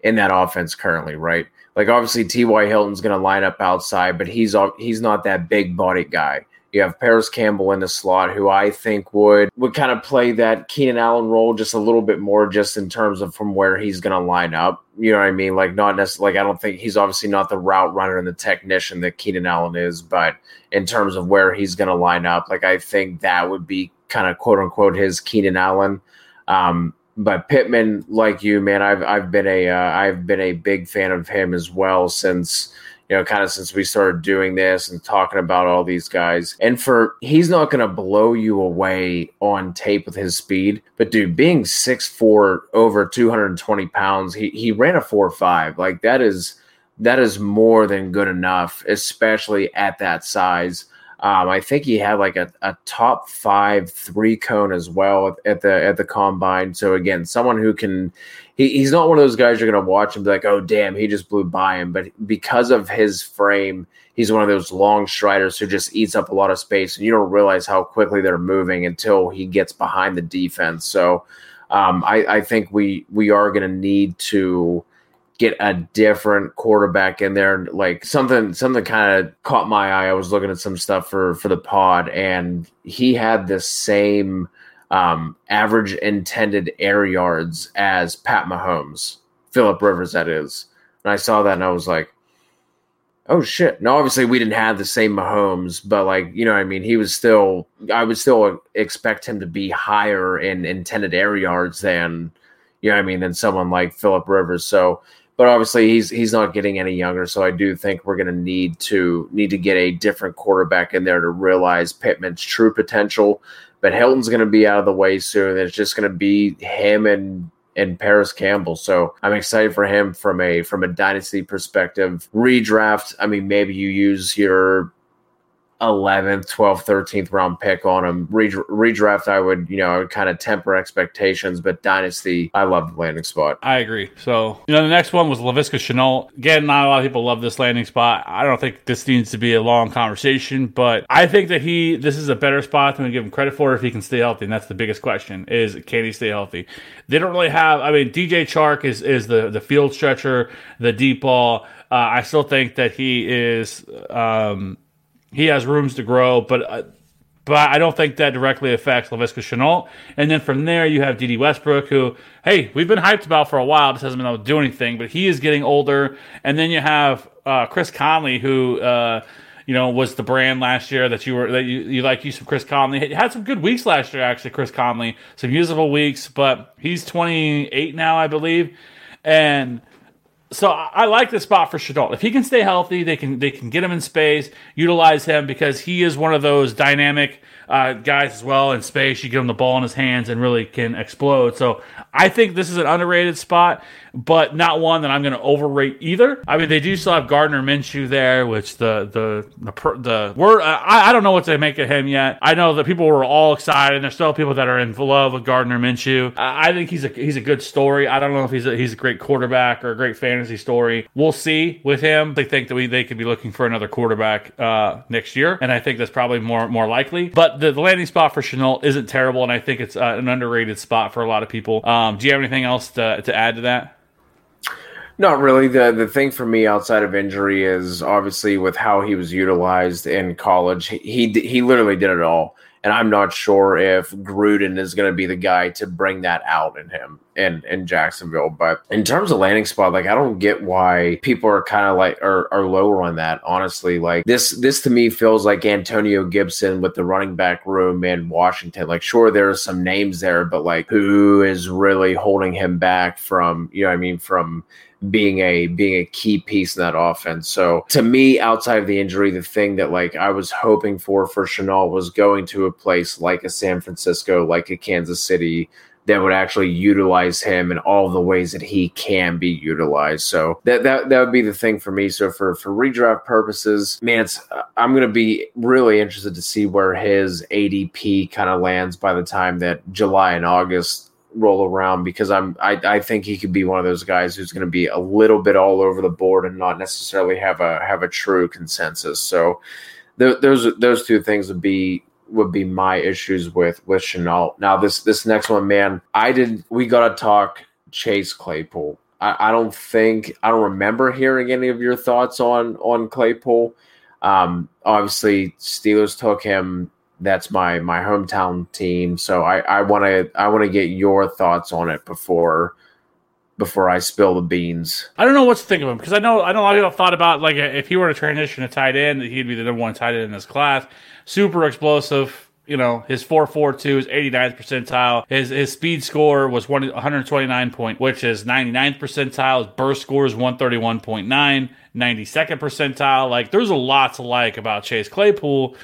Speaker 3: in that offense currently. Right, like obviously T.Y. Hilton's going to line up outside, but he's he's not that big body guy. You have Parris Campbell in the slot, who I think would would kind of play that Keenan Allen role just a little bit more, just in terms of from where he's going to line up. You know what I mean? Like not necessarily. Like I don't think he's obviously not the route runner and the technician that Keenan Allen is, but in terms of where he's going to line up, like I think that would be kind of quote unquote his Keenan Allen. Um, but Pittman, like you, man, I've I've been a have uh, been a big fan of him as well since you know, kind of since we started doing this and talking about all these guys. And for he's not going to blow you away on tape with his speed, but dude, being six four over 220 pounds, he, he ran a four five. Like that is that is more than good enough, especially at that size. Um, I think he had like a, a top five three cone as well at the at the combine. So again, someone who can he, he's not one of those guys you're gonna watch and be like, oh damn, he just blew by him. But because of his frame, he's one of those long striders who just eats up a lot of space, and you don't realize how quickly they're moving until he gets behind the defense. So um, I, I think we we are gonna need to get a different quarterback in there. Like something something kind of caught my eye. I was looking at some stuff for for the pod, and he had the same um, average intended air yards as Pat Mahomes, Philip Rivers, that is. And I saw that and I was like, oh shit. Now, obviously, we didn't have the same Mahomes, but like, you know, I mean, he was still, I would still expect him to be higher in intended air yards than, you know, I mean, than someone like Philip Rivers. So, but obviously he's he's not getting any younger. So I do think we're going to need to need to get a different quarterback in there to realize Pittman's true potential. But Hilton's going to be out of the way soon. It's just going to be him and and Parris Campbell. So I'm excited for him from a from a dynasty perspective. Redraft. I mean, maybe you use your 11th, 12th, 13th round pick on him. redraft, I would, you know, I would kind of temper expectations, but Dynasty, I love the landing spot.
Speaker 1: I agree. So, you know, the next one was Laviska Shenault. Again, not a lot of people love this landing spot. I don't think this needs to be a long conversation, but I think that he, this is a better spot than we give him credit for if he can stay healthy. And that's the biggest question is, can he stay healthy? They don't really have, I mean, DJ Chark is, is the, the field stretcher, the deep ball. Uh, I still think that he is, um, he has rooms to grow, but uh, but I don't think that directly affects Laviska Shenault. And then from there, you have Dede Westbrook, who, hey, we've been hyped about for a while. Just hasn't been able to do anything, but he is getting older. And then you have uh, Chris Conley, who, uh, you know, was the brand last year that you were that you, you like. You some Chris Conley he had some good weeks last year, actually. Chris Conley, some usable weeks, but he's 28 now, I believe, and so I like the spot for Shenault. If he can stay healthy, they can they can get him in space, utilize him because he is one of those dynamic uh, guys as well in space. You give him the ball in his hands and really can explode. So I think this is an underrated spot, but not one that I'm going to overrate either. I mean, they do still have Gardner Minshew there, which the the the, per- the word I, I don't know what to make of him yet. I know that people were all excited. and There's still people that are in love with Gardner Minshew. I, I think he's a he's a good story. I don't know if he's a, he's a great quarterback or a great fantasy story. We'll see with him. They think that we they could be looking for another quarterback uh, next year, and I think that's probably more more likely. But the, the landing spot for Shenault isn't terrible, and I think it's uh, an underrated spot for a lot of people. Um, do you have anything else to, to add to that?
Speaker 3: Not really. The the thing for me outside of injury is obviously with how he was utilized in college. He he, literally did it all, and I'm not sure if Gruden is going to be the guy to bring that out in him in in Jacksonville. But in terms of landing spot, like I don't get why people are kind of like are, are lower on that. Honestly, like this this to me feels like Antonio Gibson with the running back room in Washington. Like sure, there are some names there, but like who is really holding him back from you know I mean from being a being a key piece in that offense. So to me, outside of the injury, the thing that like I was hoping for for Shenault was going to a place like a San Francisco, like a Kansas City, that would actually utilize him in all the ways that he can be utilized. So that that that would be the thing for me. So for for redraft purposes, man, it's uh, I'm gonna be really interested to see where his ADP kind of lands by the time that July and August roll around because I'm I, I think he could be one of those guys who's going to be a little bit all over the board and not necessarily have a have a true consensus. So th- those those two things would be would be my issues with with Shenault. Now this this next one, man, I did we got to talk Chase Claypool. I, I don't think I don't remember hearing any of your thoughts on on Claypool. Um, obviously, Steelers took him that's my my hometown team. So I I want to I want to get your thoughts on it before before I spill the beans.
Speaker 1: I don't know what to think of him because I know I know a lot of people thought about like if he were to transition to tight end, that he'd be the number one tight end in this class. Super explosive. You know, his 4.42 is 89th percentile. His his speed score was 129 point, which is 99th percentile. His burst score is 131.9, 92nd percentile. Like, there's a lot to like about Chase Claypool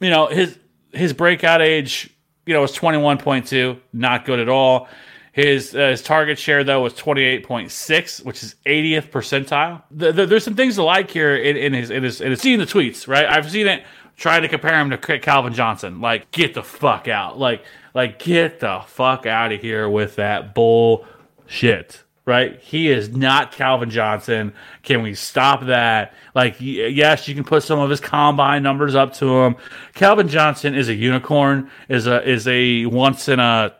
Speaker 1: you know his his breakout age you know was 21.2 not good at all. His uh, his target share though was 28.6 which is 80th percentile. The, the, there's some things to like here in, in his in his in his seeing the tweets right? I've seen it trying to compare him to calvin johnson. Like get the fuck out. Like like get the fuck out of here with that bullshit right? He is not Calvin Johnson. Can we stop that? Like, yes, you can put some of his combine numbers up to him. Calvin Johnson is a unicorn. is a is a once in a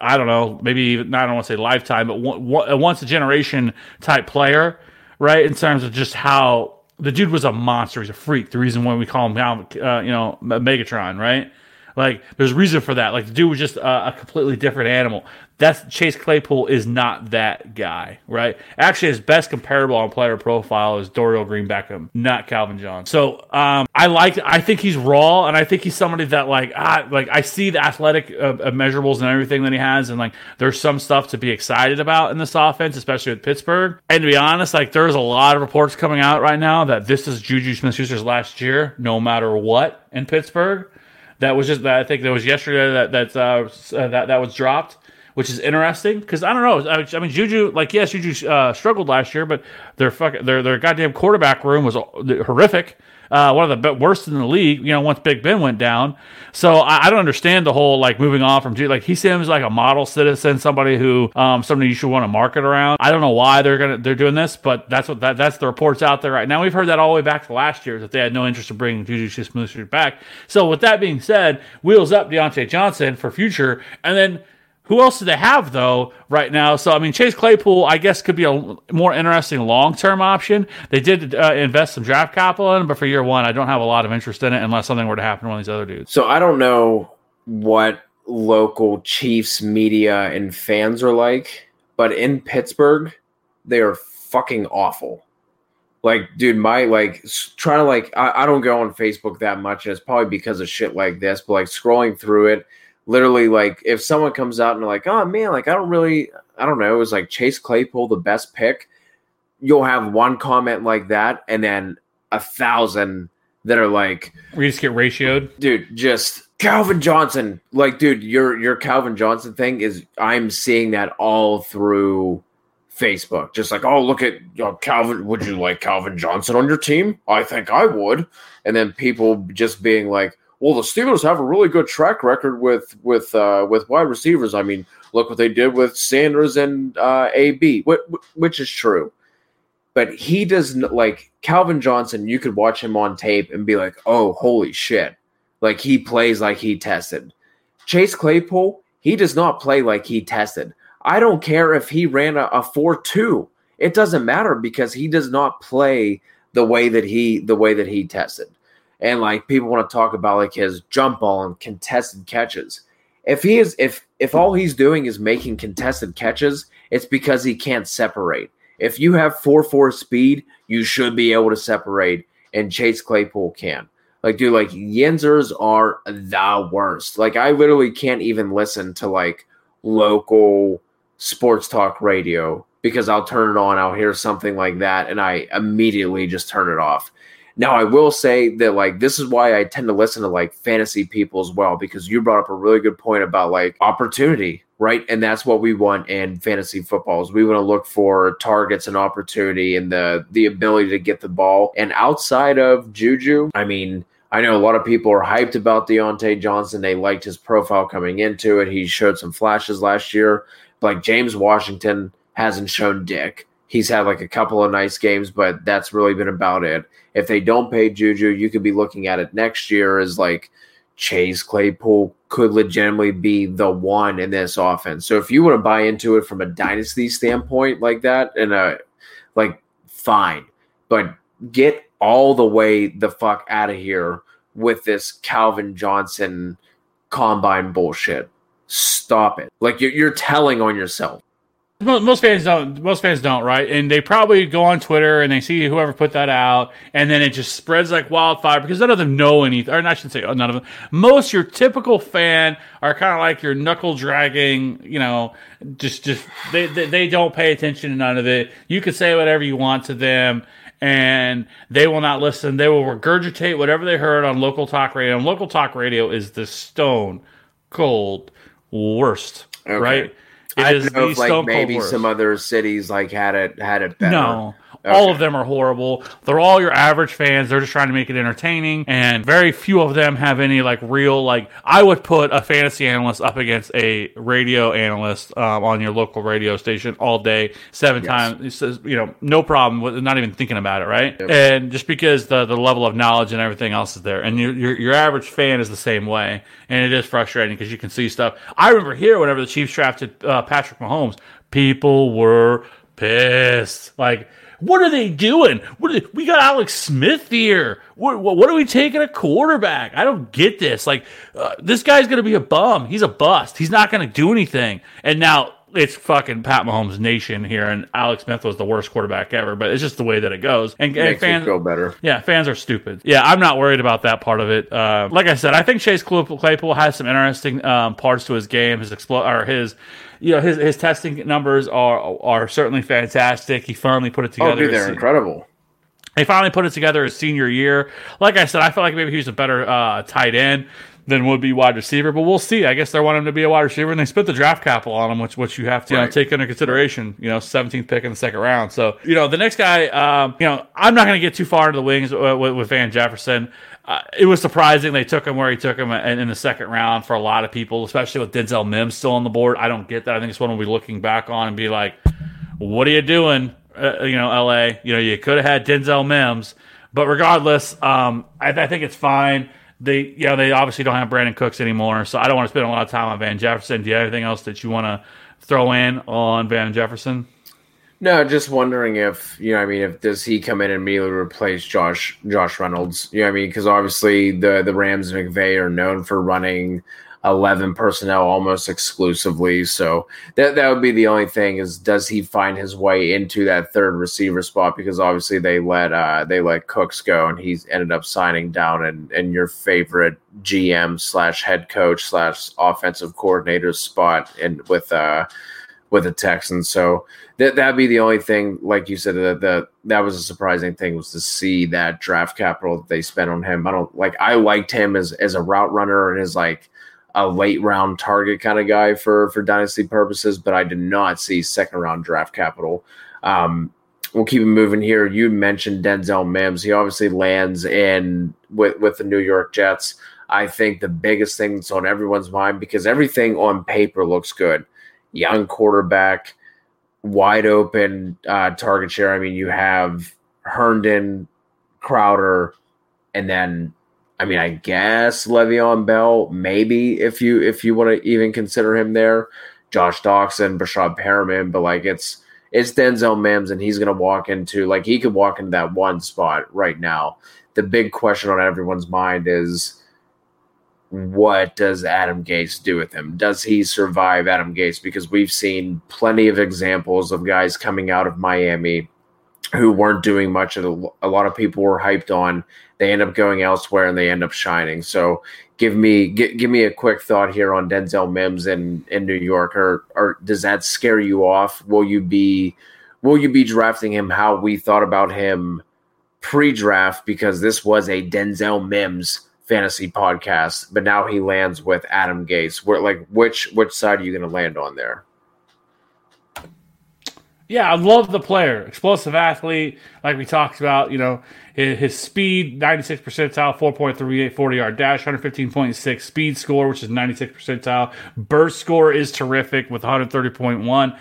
Speaker 1: I don't know, maybe I don't want to say lifetime, but once a generation type player, right? In terms of just how the dude was a monster. He's a freak. The reason why we call him, uh, you know, Megatron, right? Like, there's reason for that. Like, the dude was just a, a completely different animal. That's Chase Claypool is not that guy, right? Actually, his best comparable on player profile is Dorial Green Beckham, not Calvin Johnson. So, um, I like. I think he's raw, and I think he's somebody that like, ah, like I see the athletic uh, uh, measurables and everything that he has, and like, there's some stuff to be excited about in this offense, especially with Pittsburgh. And to be honest, like, there's a lot of reports coming out right now that this is Juju Smith-Schuster's last year, no matter what, in Pittsburgh that was just that I think that was yesterday that that uh, uh, that that was dropped, which is interesting because I don't know. I, I, mean, Juju, like yes, Juju uh, struggled last year, but their fucking their their goddamn quarterback room was horrific uh, one of the worst in the league. You know, once Big Ben went down, so I, I don't understand the whole like moving on from Juju. like he seems like a model citizen, somebody who um somebody you should want to market around. I don't know why they're gonna they're doing this, but that's what that that's the reports out there right now. We've heard that all the way back to last year that they had no interest in bringing Juju Smith back. So with that being said, wheels up Diontae Johnson for future, and then who else do they have though right now? So I mean, Chase Claypool, I guess, could be a more interesting long-term option. They did uh, invest some draft capital in, but for year one, I don't have a lot of interest in it unless something were to happen to one of these other dudes.
Speaker 3: So I don't know what local Chiefs media and fans are like, but in Pittsburgh, they are fucking awful. Like, dude, my like trying to like I, I don't go on Facebook that much, and it's probably because of shit like this. But like scrolling through it literally like if someone comes out and like oh man like i don't really I don't know, it was like Chase Claypool the best pick, you'll have one comment like that, and then a thousand that are like,
Speaker 1: We just get ratioed.
Speaker 3: dude, just Calvin Johnson. Like, dude, your your Calvin Johnson thing is I'm seeing that all through Facebook. Just like, oh, look at you know, Calvin. Would you like Calvin Johnson on your team? I think I would. And then people just being like, well, the Steelers have a really good track record with with uh, with wide receivers. I mean, look what they did with Sanders and uh, AB, which, is true. But he doesn't like Calvin Johnson. You could watch him on tape and be like, oh, holy shit. Like he plays like he tested. Chase Claypool, he does not play like he tested. I don't care if he ran a, a 4-2. It doesn't matter because he does not play the way that he the way that he tested. And like people want to talk about like his jump ball and contested catches. If he is if if all he's doing is making contested catches, it's because he can't separate. If you have 4-4 speed, you should be able to separate and Chase Claypool can. Like, dude, like Yinzers are the worst. Like, I literally can't even listen to like local sports talk radio because I'll turn it on, I'll hear something like that, and I immediately just turn it off. Now, I will say that like this is why I tend to listen to like fantasy people as well because you brought up a really good point about like opportunity, right? And that's what we want in fantasy football is we want to look for targets and opportunity and the the ability to get the ball. And outside of Juju, I mean, I know a lot of people are hyped about Diontae Johnson. They liked his profile coming into it. He showed some flashes last year. Like James Washington hasn't shown dick. He's had like a couple of nice games, but that's really been about it. If they don't pay Juju, you could be looking at it next year as like Chase Claypool could legitimately be the one in this offense. So if you want to buy into it from a dynasty standpoint like that, and a like fine, but get all the way the fuck out of here with this Calvin Johnson combine bullshit. Stop it. Like you're, you're telling on yourself.
Speaker 1: Mo- Most fans don't. Most fans don't, right? And they probably go on Twitter and they see whoever put that out, and then it just spreads like wildfire because none of them know anything. Or I should say, none of them. Most your typical fan are kind of like your knuckle dragging. You know, just just they, they they don't pay attention to none of it. You can say whatever you want to them, and they will not listen. They will regurgitate whatever they heard on local talk radio. And local talk radio is the stone cold worst,
Speaker 3: Okay.
Speaker 1: right? It
Speaker 3: I
Speaker 1: is
Speaker 3: don't know
Speaker 1: the
Speaker 3: if like
Speaker 1: stone cold
Speaker 3: maybe
Speaker 1: worst.
Speaker 3: some other cities like had it had it better.
Speaker 1: No. All of them are horrible. They're all your average fans. They're just trying to make it entertaining, and very few of them have any like real like. I would put a fantasy analyst up against a radio analyst um, on your local radio station all day, seven times. It says you know no problem with not even thinking about it, right? And just because the the level of knowledge and everything else is there, and your your, your average fan is the same way, and it is frustrating because you can see stuff. I remember here whenever the Chiefs drafted uh, Patrick Mahomes, people were pissed. Like, what are they doing? What they- we got Alex Smith here. What, what, what are we taking a quarterback? I don't get this. Like, uh, this guy's going to be a bum. He's a bust. He's not going to do anything. And now it's fucking Pat Mahomes nation here, and Alex Smith was the worst quarterback ever. But it's just the way that it goes. And, and fans,
Speaker 3: feel better.
Speaker 1: yeah, fans are stupid. Yeah, I'm not worried about that part of it. Uh, like I said, I think Chase Claypool has some interesting um, parts to his game. His explo- or his, you know, his his testing numbers are are certainly fantastic. He finally put it
Speaker 3: Oh,
Speaker 1: together.
Speaker 3: dude, they're incredible.
Speaker 1: he finally put it together his senior year. Like I said, I felt like maybe he was a better uh, tight end than would be wide receiver, but we'll see. I guess they want him to be a wide receiver, and they spent the draft capital on him, which which you have to you know, take into consideration. You know, 17th pick in the second round. So you know, the next guy, um, you know, I'm not going to get too far into the wings with, with Van Jefferson. Uh, it was surprising they took him where he took him in, in the second round for a lot of people, especially with Denzel Mims still on the board. I don't get that. I think it's one we'll be looking back on and be like, what are you doing? Uh, you know, LA. You know, you could have had Denzel Mims, but regardless, um, I, I think it's fine. They, you know, they obviously don't have Brandin Cooks anymore, so I don't want to spend a lot of time on Van Jefferson. Do you have anything else that you want to throw in on Van Jefferson?
Speaker 3: No, just wondering if you know. I mean, if does he come in and immediately replace Josh Josh Reynolds? You know, what I mean, because obviously the the Rams and McVay are known for running eleven personnel almost exclusively. So that that would be the only thing is does he find his way into that third receiver spot? Because obviously they let uh they let Cooks go and he's ended up signing down in in your favorite GM slash head coach slash offensive coordinator spot and with uh with the Texans. So that that'd be the only thing, like you said, that that that was a surprising thing was to see that draft capital that they spent on him. I don't like I liked him as as a route runner and as like a late round target kind of guy for for dynasty purposes, but I did not see second round draft capital. Um, we'll keep it moving here. You mentioned Denzel Mims. He obviously lands in with with the New York Jets. I think the biggest thing that's on everyone's mind because everything on paper looks good. Young quarterback, wide open uh, target share. I mean, you have Herndon, Crowder, and then I mean, I guess Le'Veon Bell, maybe if you if you want to even consider him there. Josh Doctson, Breshad Perriman, but like it's it's Denzel Mims, and he's gonna walk into like he could walk into that one spot right now. The big question on everyone's mind is what does Adam Gase do with him? Does he survive Adam Gase? Because we've seen plenty of examples of guys coming out of Miami who weren't doing much. And a lot of people were hyped on. They end up going elsewhere and they end up shining. So give me give, me a quick thought here on Denzel Mims in in New York. Or or does that scare you off? Will you be will you be drafting him how we thought about him pre-draft? Because this was a Denzel Mims fantasy podcast, but now he lands with Adam Gase. Where like which which side are you going to land on there?
Speaker 1: Yeah, I love the player, explosive athlete, like we talked about. You know, his, speed, ninety six percentile, four point three eight, 40 yard dash, one hundred fifteen point six speed score, which is ninety six percentile. Burst score is terrific with one hundred thirty point one.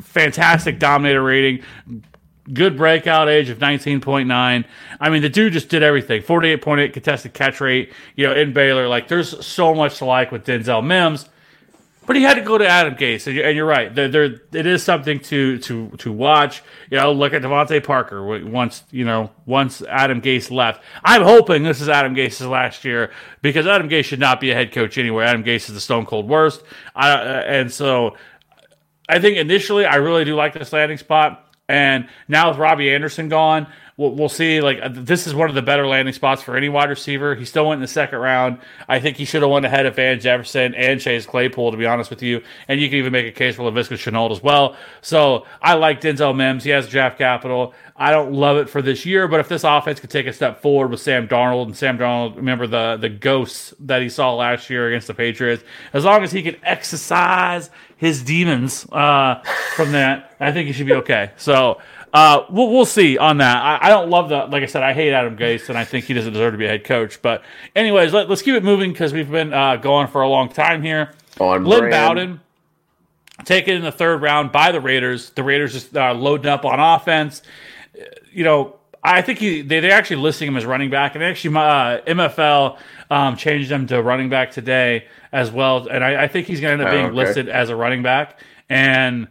Speaker 1: Fantastic dominator rating good breakout age of 19.9. I mean, the dude just did everything. 48.8 contested catch rate, you know, in Baylor. Like, there's so much to like with Denzel Mims. But he had to go to Adam Gase, and you're, and you're right. There, there, it is something to to to watch. You know, look at DeVante Parker. Once you know, once Adam Gase left, I'm hoping this is Adam Gase's last year because Adam Gase should not be a head coach anywhere. Adam Gase is the stone cold worst. I, uh, and so, I think initially, I really do like this landing spot. And now with Robbie Anderson gone, we'll, we'll, see. Like this is one of the better landing spots for any wide receiver. He still went in the second round. I think he should have went ahead of Van Jefferson and Chase Claypool, to be honest with you. And you can even make a case for Laviska Shenault as well. So I like Denzel Mims. He has draft capital. I don't love it for this year, but if this offense could take a step forward with Sam Darnold and Sam Darnold, remember the the ghosts that he saw last year against the Patriots, as long as he can exercise his demons uh, from that, I think he should be okay. So uh, we'll, we'll see on that. I, I, don't love the like I said. I hate Adam Gase, and I think he doesn't deserve to be a head coach. But anyways, let, us keep it moving because we've been uh, going for a long time here.
Speaker 3: On
Speaker 1: Lynn Bowden taken in the third round by the Raiders. The Raiders just uh, loading up on offense. You know, I think he they they're actually listing him as running back, and actually uh, MFL um, changed him to running back today as well. And I, I think he's going to end up being oh, okay. listed as a running back. And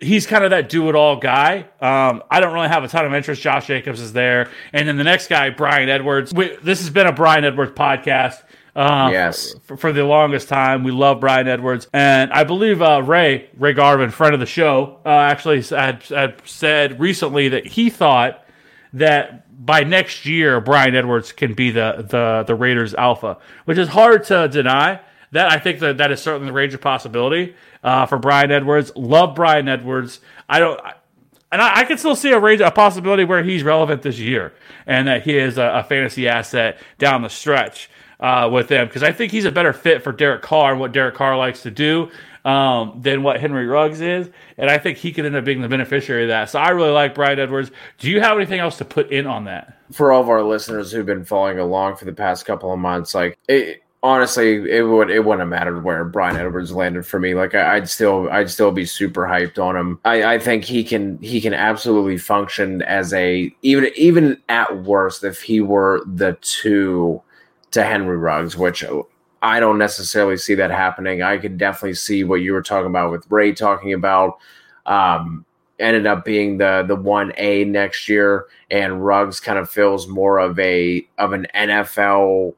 Speaker 1: he's kind of that do it all guy. Um, I don't really have a ton of interest. Josh Jacobs is there. And then the next guy, Bryan Edwards. We, this has been a Bryan Edwards podcast.
Speaker 3: Uh, yes.
Speaker 1: For, for, the longest time, we love Bryan Edwards, and I believe uh, Ray Ray Garvin, friend of the show, uh, actually had, had said recently that he thought that by next year Bryan Edwards can be the the the Raiders alpha, which is hard to deny. That I think that that is certainly the range of possibility uh, for Bryan Edwards. Love Bryan Edwards. I don't. and I, I, can still see a range, a possibility where he's relevant this year, and that he is a, a fantasy asset down the stretch uh, with them because I think he's a better fit for Derek Carr and what Derek Carr likes to do um, than what Henry Ruggs is, and I think he could end up being the beneficiary of that. So I really like Bryan Edwards. Do you have anything else to put in on that?
Speaker 3: For all of our listeners who've been following along for the past couple of months, like it, honestly, it would it wouldn't have mattered where Bryan Edwards landed for me. Like I, would still I'd still be super hyped on him. I, I think he can he can absolutely function as a even even at worst if he were the two to Henry Ruggs, which I don't necessarily see that happening. I could definitely see what you were talking about with Ray talking about. Um, ended up being the the one A next year, and Ruggs kind of fills more of a of an NFL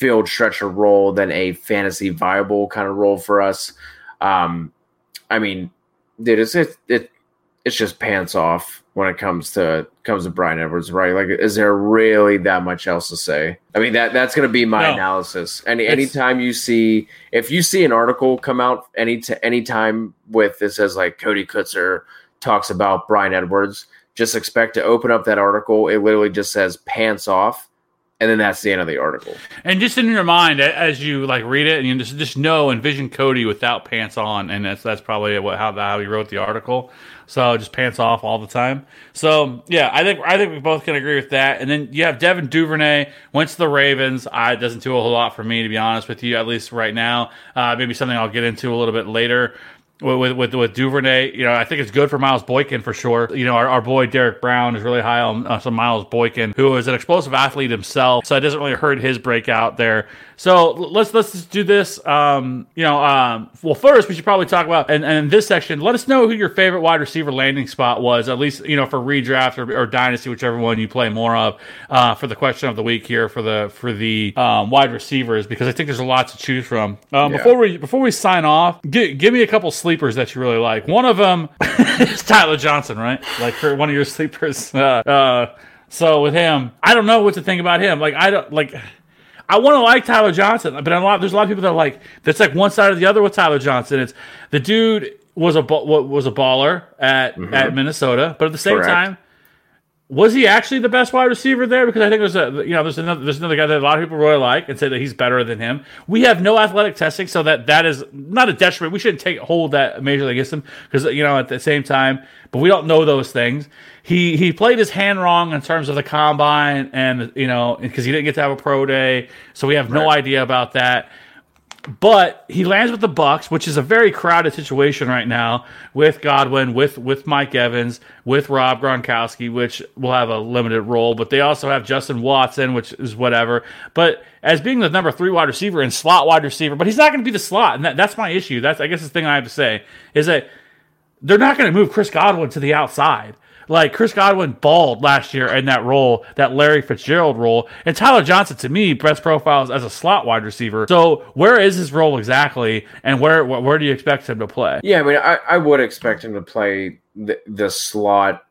Speaker 3: field stretcher role than a fantasy viable kind of role for us. Um, I mean, dude, it's it, it it's just pants off when it comes to comes to Bryan Edwards, right? Like, is there really that much else to say? I mean, that that's going to be my
Speaker 1: No.
Speaker 3: analysis. Any
Speaker 1: It's-
Speaker 3: anytime you see, if you see an article come out any to any time with this says like Cody Kutzer talks about Bryan Edwards, just expect to open up that article. It literally just says pants off, and then that's the end of the article.
Speaker 1: And just in your mind, as you like read it, and you just just know, envision Cody without pants on, and that's that's probably what how how he wrote the article. So just pants off all the time. So yeah, I think I think we both can agree with that. And then you have Devin Duvernay went to the Ravens. I doesn't do a whole lot for me to be honest with you, at least right now. Uh, maybe something I'll get into a little bit later. With, with with Duvernay, you know, I think it's good for Miles Boykin for sure. You know, our, our boy Derek Brown is really high on uh, some Miles Boykin, who is an explosive athlete himself. So it doesn't really hurt his breakout there. So let's let's just do this. Um, you know, um, well, first we should probably talk about and, and in this section, let us know who your favorite wide receiver landing spot was, at least you know for redraft or, or dynasty, whichever one you play more of. Uh, for the question of the week here for the for the um, wide receivers, because I think there's a lot to choose from. Um,
Speaker 3: Yeah.
Speaker 1: Before we before we sign off, gi- give me a couple sleepers that you really like. One of them [laughs] is Tyler Johnson, right? Like for one of your [laughs] sleepers. Uh, uh, so with him, I don't know what to think about him. Like I don't like. I want to like Tyler Johnson, but a lot, there's a lot of people that are like that's like one side or the other with Tyler Johnson. It's the dude was a was a baller at mm-hmm. at Minnesota, but at the same
Speaker 3: Correct.
Speaker 1: time, was he actually the best wide receiver there? Because I think there's a you know there's another there's another guy that a lot of people really like and say that he's better than him. We have no athletic testing, so that that is not a detriment. We shouldn't take hold that majorly against him because you know at the same time, but we don't know those things. He he played his hand wrong in terms of the combine and you know because he didn't get to have a pro day, so we have no idea about that but he lands with the Bucs, which is a very crowded situation right now with Godwin, with with Mike Evans, with Rob Gronkowski, which will have a limited role. But they also have Justin Watson, which is whatever. But as being the number three wide receiver and slot wide receiver, but he's not going to be the slot, and that, that's my issue. That's I guess the thing I have to say is that they're not going to move Chris Godwin to the outside. Like Chris Godwin balled last year in that role, that Larry Fitzgerald role, and Tyler Johnson to me best profiles as a slot wide receiver. So where is his role exactly, and where where, do you expect him to play?
Speaker 3: Yeah, I mean, I, I would expect him to play the, the slot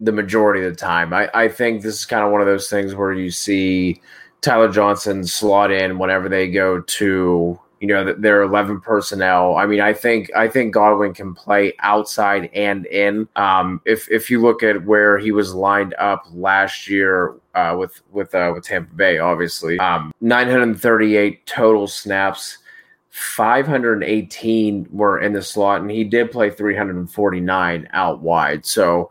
Speaker 3: the majority of the time. I, I think this is kind of one of those things where you see Tyler Johnson slot in whenever they go to you know th- their eleven personnel. I mean, I think I think Godwin can play outside and in. Um, if if you look at where he was lined up last year uh, with with uh, with Tampa Bay, obviously, um, nine hundred thirty eight total snaps. 518 were in the slot, and he did play 349 out wide. So,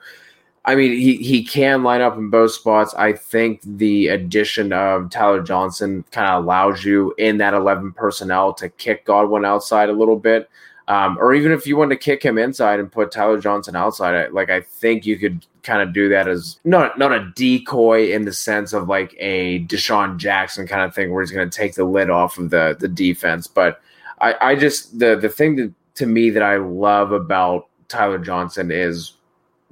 Speaker 3: I mean, he, he can line up in both spots. I think the addition of Tyler Johnson kind of allows you in that 11 personnel to kick Godwin outside a little bit. Um, or even if you want to kick him inside and put Tyler Johnson outside, I- like I think you could kind of do that as not not a decoy in the sense of like a DeSean Jackson kind of thing where he's going to take the lid off of the the defense. But I, I just the the thing that to me that I love about Tyler Johnson is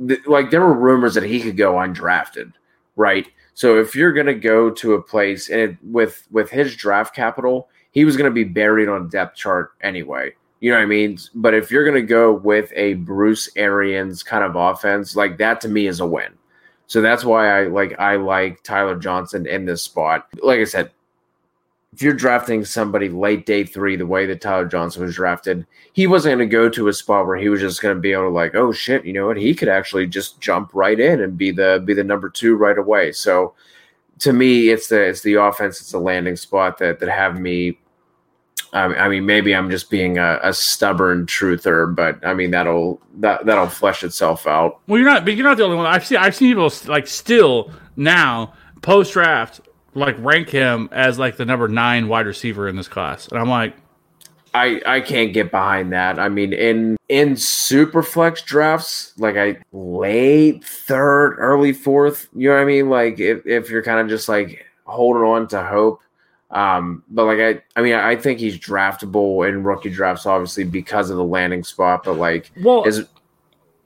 Speaker 3: th- like there were rumors that he could go undrafted, right? So if you're going to go to a place and it, with with his draft capital, he was going to be buried on depth chart anyway. You know what I mean? But if you're going to go with a Bruce Arians kind of offense, like that to me is a win. So that's why I like I like Tyler Johnson in this spot. Like I said, if you're drafting somebody late day three, the way that Tyler Johnson was drafted, he wasn't going to go to a spot where he was just going to be able to like, oh shit, you know what? He could actually just jump right in and be the be the number two right away. So to me, it's the it's the offense, it's the landing spot that that have me. I mean, I mean, maybe I'm just being a, a stubborn truther, but I mean that'll that that'll flesh itself out.
Speaker 1: Well, you're not, but you're not the only one. I've seen I've seen people like still now post draft like rank him as like the number nine wide receiver in this class, and I'm like,
Speaker 3: I I can't get behind that. I mean, in in super flex drafts, like I late third, early fourth. You know what I mean? Like if if you're kind of just like holding on to hope. Um, but like I, I mean, I think he's draftable in rookie drafts, obviously because of the landing spot. But like,
Speaker 1: well,
Speaker 3: is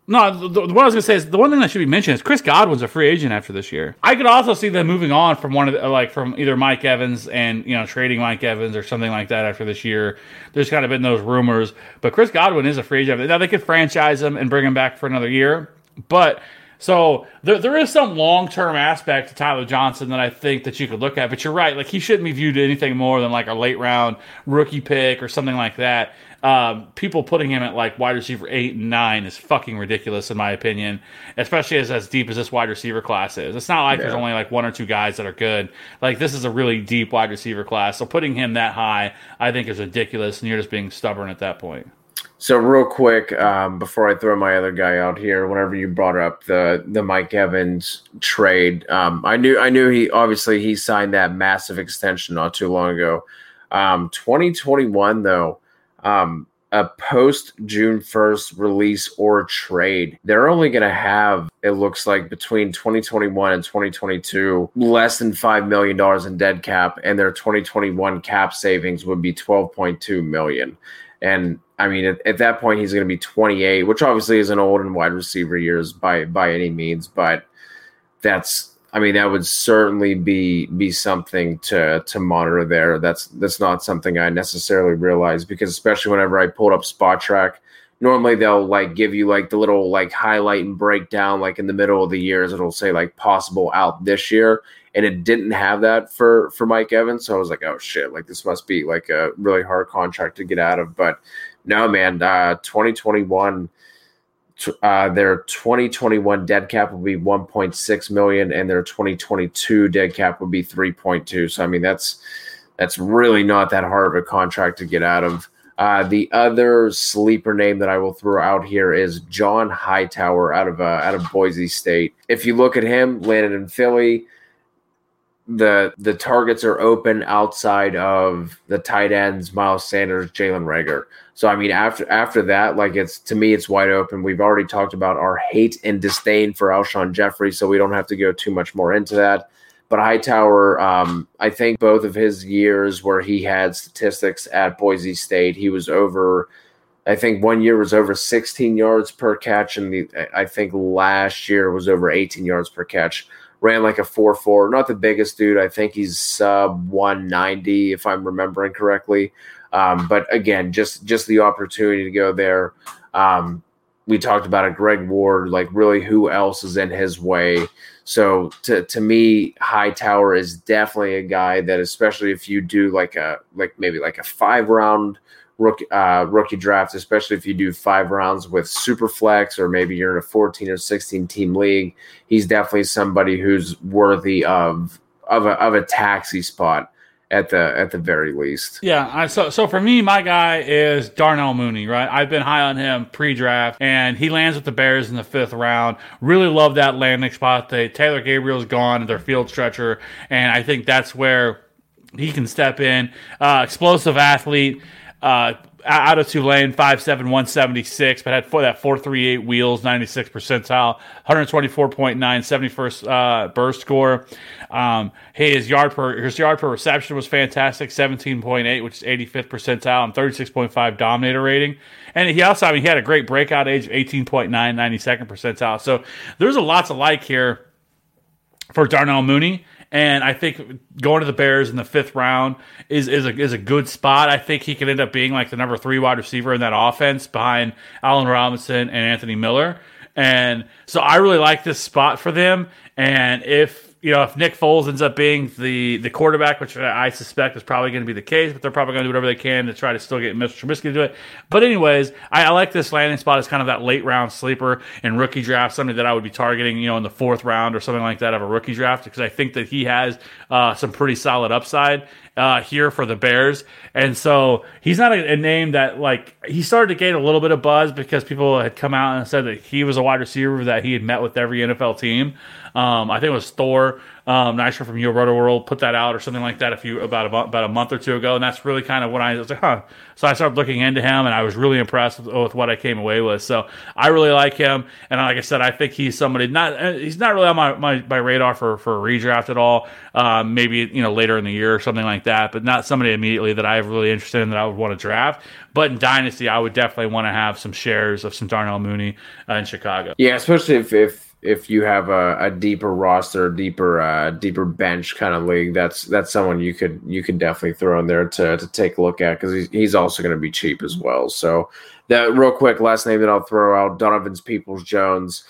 Speaker 1: No, the, the, what I was gonna say is the one thing that should be mentioned is Chris Godwin's a free agent after this year. I could also see them moving on from one of the, uh, like from either Mike Evans and you know trading Mike Evans or something like that after this year. There's kind of been those rumors, but Chris Godwin is a free agent. Now they could franchise him and bring him back for another year. But so there, there is some long term aspect to Tyler Johnson that I think that you could look at. But you're right, like he shouldn't be viewed anything more than like a late round rookie pick or something like that. Um, people putting him at like wide receiver eight and nine is fucking ridiculous in my opinion, especially as as deep as this wide receiver class is. It's not like there's only like one or two guys that are good. Like this is a really deep wide receiver class. So putting him that high, I think is ridiculous, and you're just being stubborn at that point.
Speaker 3: So real quick, um, before I throw my other guy out here, whenever you brought up the the Mike Evans trade, um, I knew I knew he obviously he signed that massive extension not too long ago. Um, 2021 though, um, a post June 1st release or trade, they're only going to have it looks like between 2021 and 2022 less than five million dollars in dead cap, and their 2021 cap savings would be 12.2 million. And I mean, at, at that point, he's going to be 28, which obviously isn't old and wide receiver years by by any means, but that's I mean, that would certainly be be something to to monitor there. That's that's not something I necessarily realized because especially whenever I pulled up Spotrac, normally they'll like give you like the little like highlight and breakdown like in the middle of the years. It'll say like possible out this year, and it didn't have that for for Mike Evans. So I was like, oh shit, like this must be like a really hard contract to get out of. But no, man, uh, 2021 t- uh, their 2021 dead cap will be 1.6 million and their 2022 dead cap would be 3.2 so i mean that's that's really not that hard of a contract to get out of uh, the other sleeper name that I will throw out here is John Hightower out of uh, out of Boise State. If you look at him, landed in Philly, the the targets are open outside of the tight ends, Miles Sanders, Jalen Reagor. So I mean, after after that, like it's to me, it's wide open. We've already talked about our hate and disdain for Alshon Jeffery, so we don't have to go too much more into that. But Hightower, um, I think both of his years where he had statistics at Boise State, he was over. I think one year was over 16 yards per catch, and the, I think last year was over 18 yards per catch. Ran like a 4 4. Not the biggest dude. I think he's sub 190, if I'm remembering correctly. Um, but again, just just the opportunity to go there. Um, we talked about it, Greg Ward. Like, really, who else is in his way? So to to me, Hightower is definitely a guy that, especially if you do like a like maybe like a five round rookie uh, rookie draft, especially if you do five rounds with super flex or maybe you're in a 14 or 16 team league, he's definitely somebody who's worthy of of a of a taxi spot at the at the very least.
Speaker 1: Yeah, I, so so for me, my guy is Darnell Mooney, right? I've been high on him pre-draft, and he lands with the Bears in the fifth round. Really love that landing spot. They, Taylor Gabriel's gone, their field stretcher, and I think that's where he can step in. Uh, explosive athlete. Uh, out of Tulane, 5'7", 176, but had four, that 4.38 wheels, 96 percentile, 124.9, 71st uh, burst score. Um, hey, his yard per his yard per reception was fantastic, 17.8, which is 85th percentile, and 36.5 dominator rating. And he also, I mean, he had a great breakout age of 18.9, 92nd percentile. So there's a lot to like here for Darnell Mooney. And I think going to the Bears in the fifth round is is a, is a good spot. I think he could end up being like the number three wide receiver in that offense behind Allen Robinson and Anthony Miller. And so I really like this spot for them. And if you know if Nick Foles ends up being the the quarterback, which I suspect is probably going to be the case, but they're probably going to do whatever they can to try to still get Mr. Trubisky to do it. But anyways, I, I like this landing spot as kind of that late round sleeper in rookie draft, something that I would be targeting, you know, in the fourth round or something like that of a rookie draft because I think that he has uh, some pretty solid upside uh, here for the Bears. And so he's not a, a, name that like he started to gain a little bit of buzz because people had come out and said that he was a wide receiver that he had met with every NFL team. Um, I think it was Thor um, Nystrom from Your Roto World put that out or something like that a few about a, about a month or two ago, and that's really kind of when I was like, huh. So I started looking into him, and I was really impressed with, with what I came away with. So I really like him, and like I said, I think he's somebody not uh, he's not really on my, my, my radar for for a redraft at all. Um, maybe you know later in the year or something like that, but not somebody immediately that I'm really interested in that I would want to draft. But in Dynasty, I would definitely want to have some shares of some Darnell Mooney uh, in Chicago.
Speaker 3: Yeah, especially if if if you have a, a deeper roster, deeper uh, deeper bench kind of league, that's that's someone you could you could definitely throw in there to to take a look at because he's, he's also going to be cheap as well. So that real quick, last name that I'll throw out: Donovan's Peoples Jones.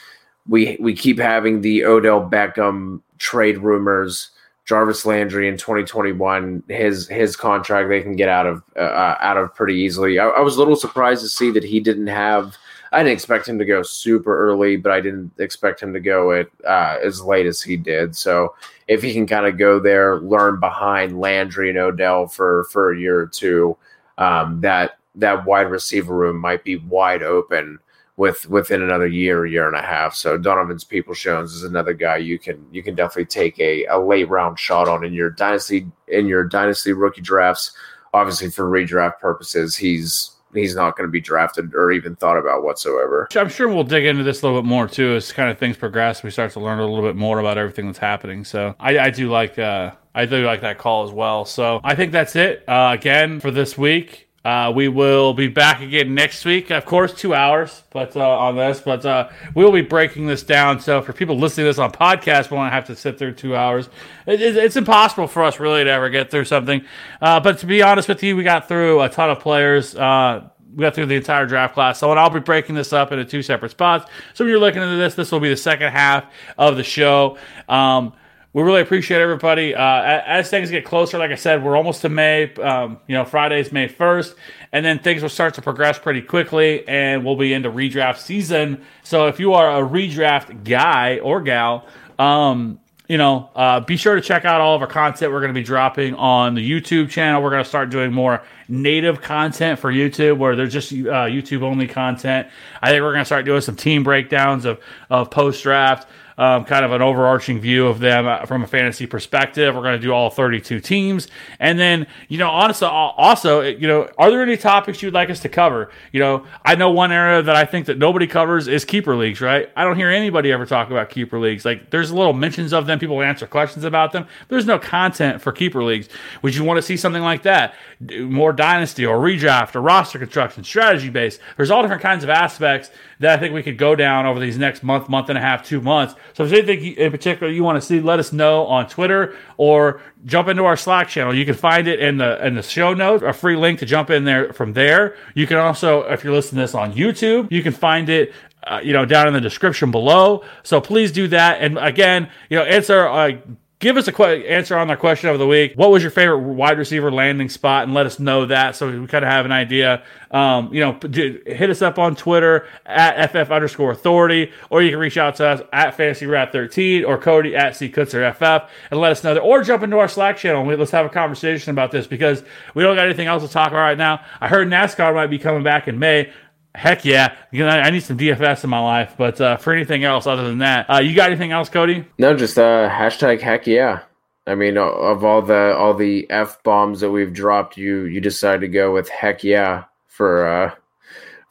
Speaker 3: we we keep having the Odell Beckham trade rumors. Jarvis Landry in 2021, his his contract they can get out of uh, out of pretty easily. I, I was a little surprised to see that he didn't have. I didn't expect him to go super early, but I didn't expect him to go at uh, as late as he did. So if he can kind of go there, learn behind Landry and Odell for for a year or two, um, that that wide receiver room might be wide open with within another year, year and a half. So Donovan's People Jones is another guy you can you can definitely take a, a late round shot on in your dynasty in your dynasty rookie drafts. Obviously, for redraft purposes, he's he's not going to be drafted or even thought about whatsoever.
Speaker 1: I'm sure we'll dig into this a little bit more too as kind of things progress. We start to learn a little bit more about everything that's happening. So I, I do like uh, I do like that call as well. So I think that's it uh, again for this week. Uh, we will be back again next week, of course, two hours, but uh, on this, but uh, we'll be breaking this down. So for people listening to this on podcast, we won't have to sit through two hours. It, it, it's impossible for us really to ever get through something. Uh, but to be honest with you, we got through a ton of players. Uh, we got through the entire draft class. So, and I'll be breaking this up into two separate spots. So, when you're looking into this, this will be the second half of the show. Um, we really appreciate everybody. Uh, as things get closer, like I said, we're almost to May. Um, you know, Friday's May 1st, and then things will start to progress pretty quickly, and we'll be into redraft season. So if you are a redraft guy or gal, um, you know, uh, be sure to check out all of our content we're going to be dropping on the YouTube channel. We're going to start doing more native content for YouTube, where there's just uh, YouTube only content. I think we're going to start doing some team breakdowns of of post draft um, kind of an overarching view of them uh, from a fantasy perspective. We're going to do all 32 teams. And then, you know, honestly, also, you know, are there any topics you'd like us to cover? You know, I know one area that I think that nobody covers is keeper leagues, right? I don't hear anybody ever talk about keeper leagues. Like, there's little mentions of them, people answer questions about them. There's no content for keeper leagues. Would you want to see something like that? More dynasty or redraft or roster construction, strategy based. There's all different kinds of aspects that I think we could go down over these next month, month and a half, two months. So if there's anything in particular you want to see, let us know on Twitter or jump into our Slack channel. You can find it in the in the show notes, a free link to jump in there from there. You can also, if you're listening to this on YouTube, you can find it uh, you know, down in the description below. So please do that. And again, you know, answer, uh, give us a qu- answer on our question of the week. What was your favorite wide receiver landing spot? And let us know that so we kind of have an idea. Um, you know, hit us up on Twitter at FF underscore authority, or you can reach out to us at Fantasy Wrath 13 or Cody at C Kutzer FF and let us know that, or jump into our Slack channel and let's have a conversation about this because we don't got anything else to talk about right now. I heard NASCAR might be coming back in May. Heck yeah. I need some DFS in my life, but uh, for anything else other than that, uh, you got anything else, Cody?
Speaker 3: No, just uh, hashtag heck yeah. I mean, of all the all the f bombs that we've dropped, you you decide to go with heck yeah for uh,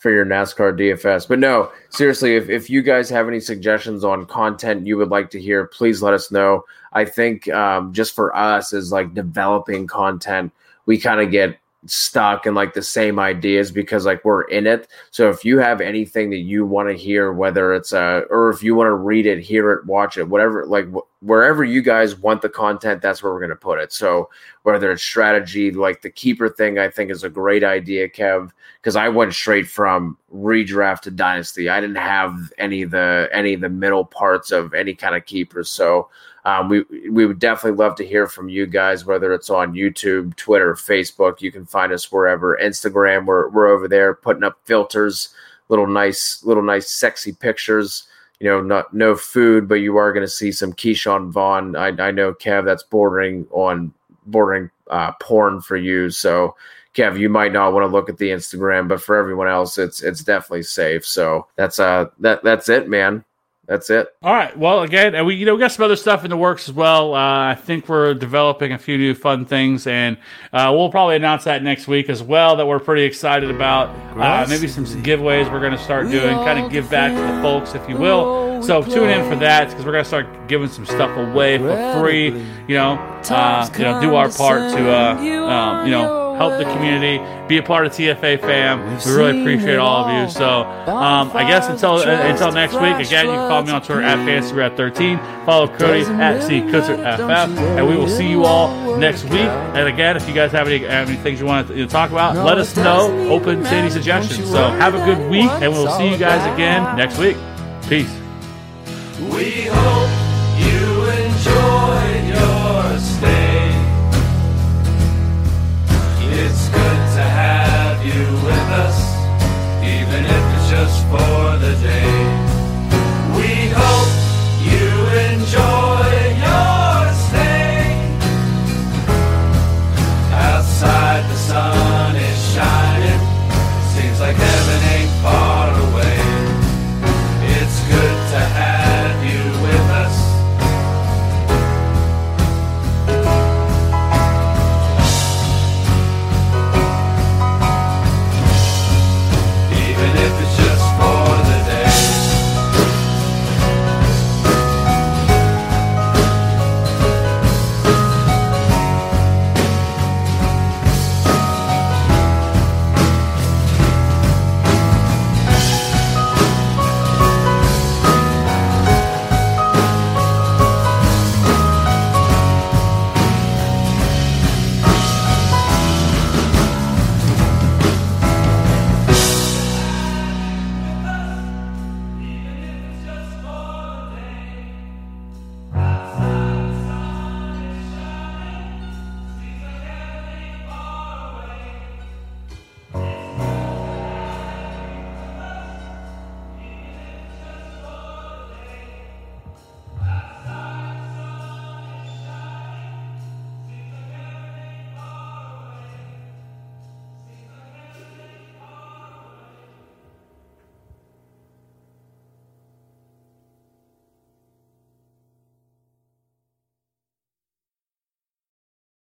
Speaker 3: for your NASCAR DFS. But no, seriously, if if you guys have any suggestions on content you would like to hear, please let us know. I think um, just for us as like developing content, we kind of get stuck in like the same ideas because like we're in it. So if you have anything that you want to hear, whether it's uh or if you want to read it, hear it, watch it, whatever, like wh- wherever you guys want the content, that's where we're gonna put it. So whether it's strategy, like the keeper thing, I think is a great idea, Kev, because I went straight from redraft to dynasty. I didn't have any of the any of the middle parts of any kind of keepers. So um, we we would definitely love to hear from you guys, whether it's on YouTube, Twitter, Facebook. You can find us wherever. Instagram, we're we're over there putting up filters, little nice, little nice, sexy pictures. You know, not no food, but you are going to see some Ke'Shawn Vaughn. I, I know Kev, that's bordering on bordering uh, porn for you. So, Kev, you might not want to look at the Instagram, but for everyone else, it's it's definitely safe. So that's uh that that's it, man that's it.
Speaker 1: All right. Well, again, and we you know we got some other stuff in the works as well. Uh, I think we're developing a few new fun things, and uh, we'll probably announce that next week as well. That we're pretty excited about. Uh, maybe some, some giveaways we're going to start doing, kind of give back to the folks, if you will. So tune in for that because we're going to start giving some stuff away for free. You know, uh, you know, do our part to uh, um, you know help the community, be a part of TFA fam. We really appreciate all of you. So um, I guess until uh, until next week, again, you can follow me on Twitter at FantasyWrath13. Follow Cody at C FF, and we will see you all next week. And again, if you guys have any, have any things you want to talk about, let us know. Open to any suggestions. So have a good week, and we'll see you guys again next week. Peace. We hope you for the day.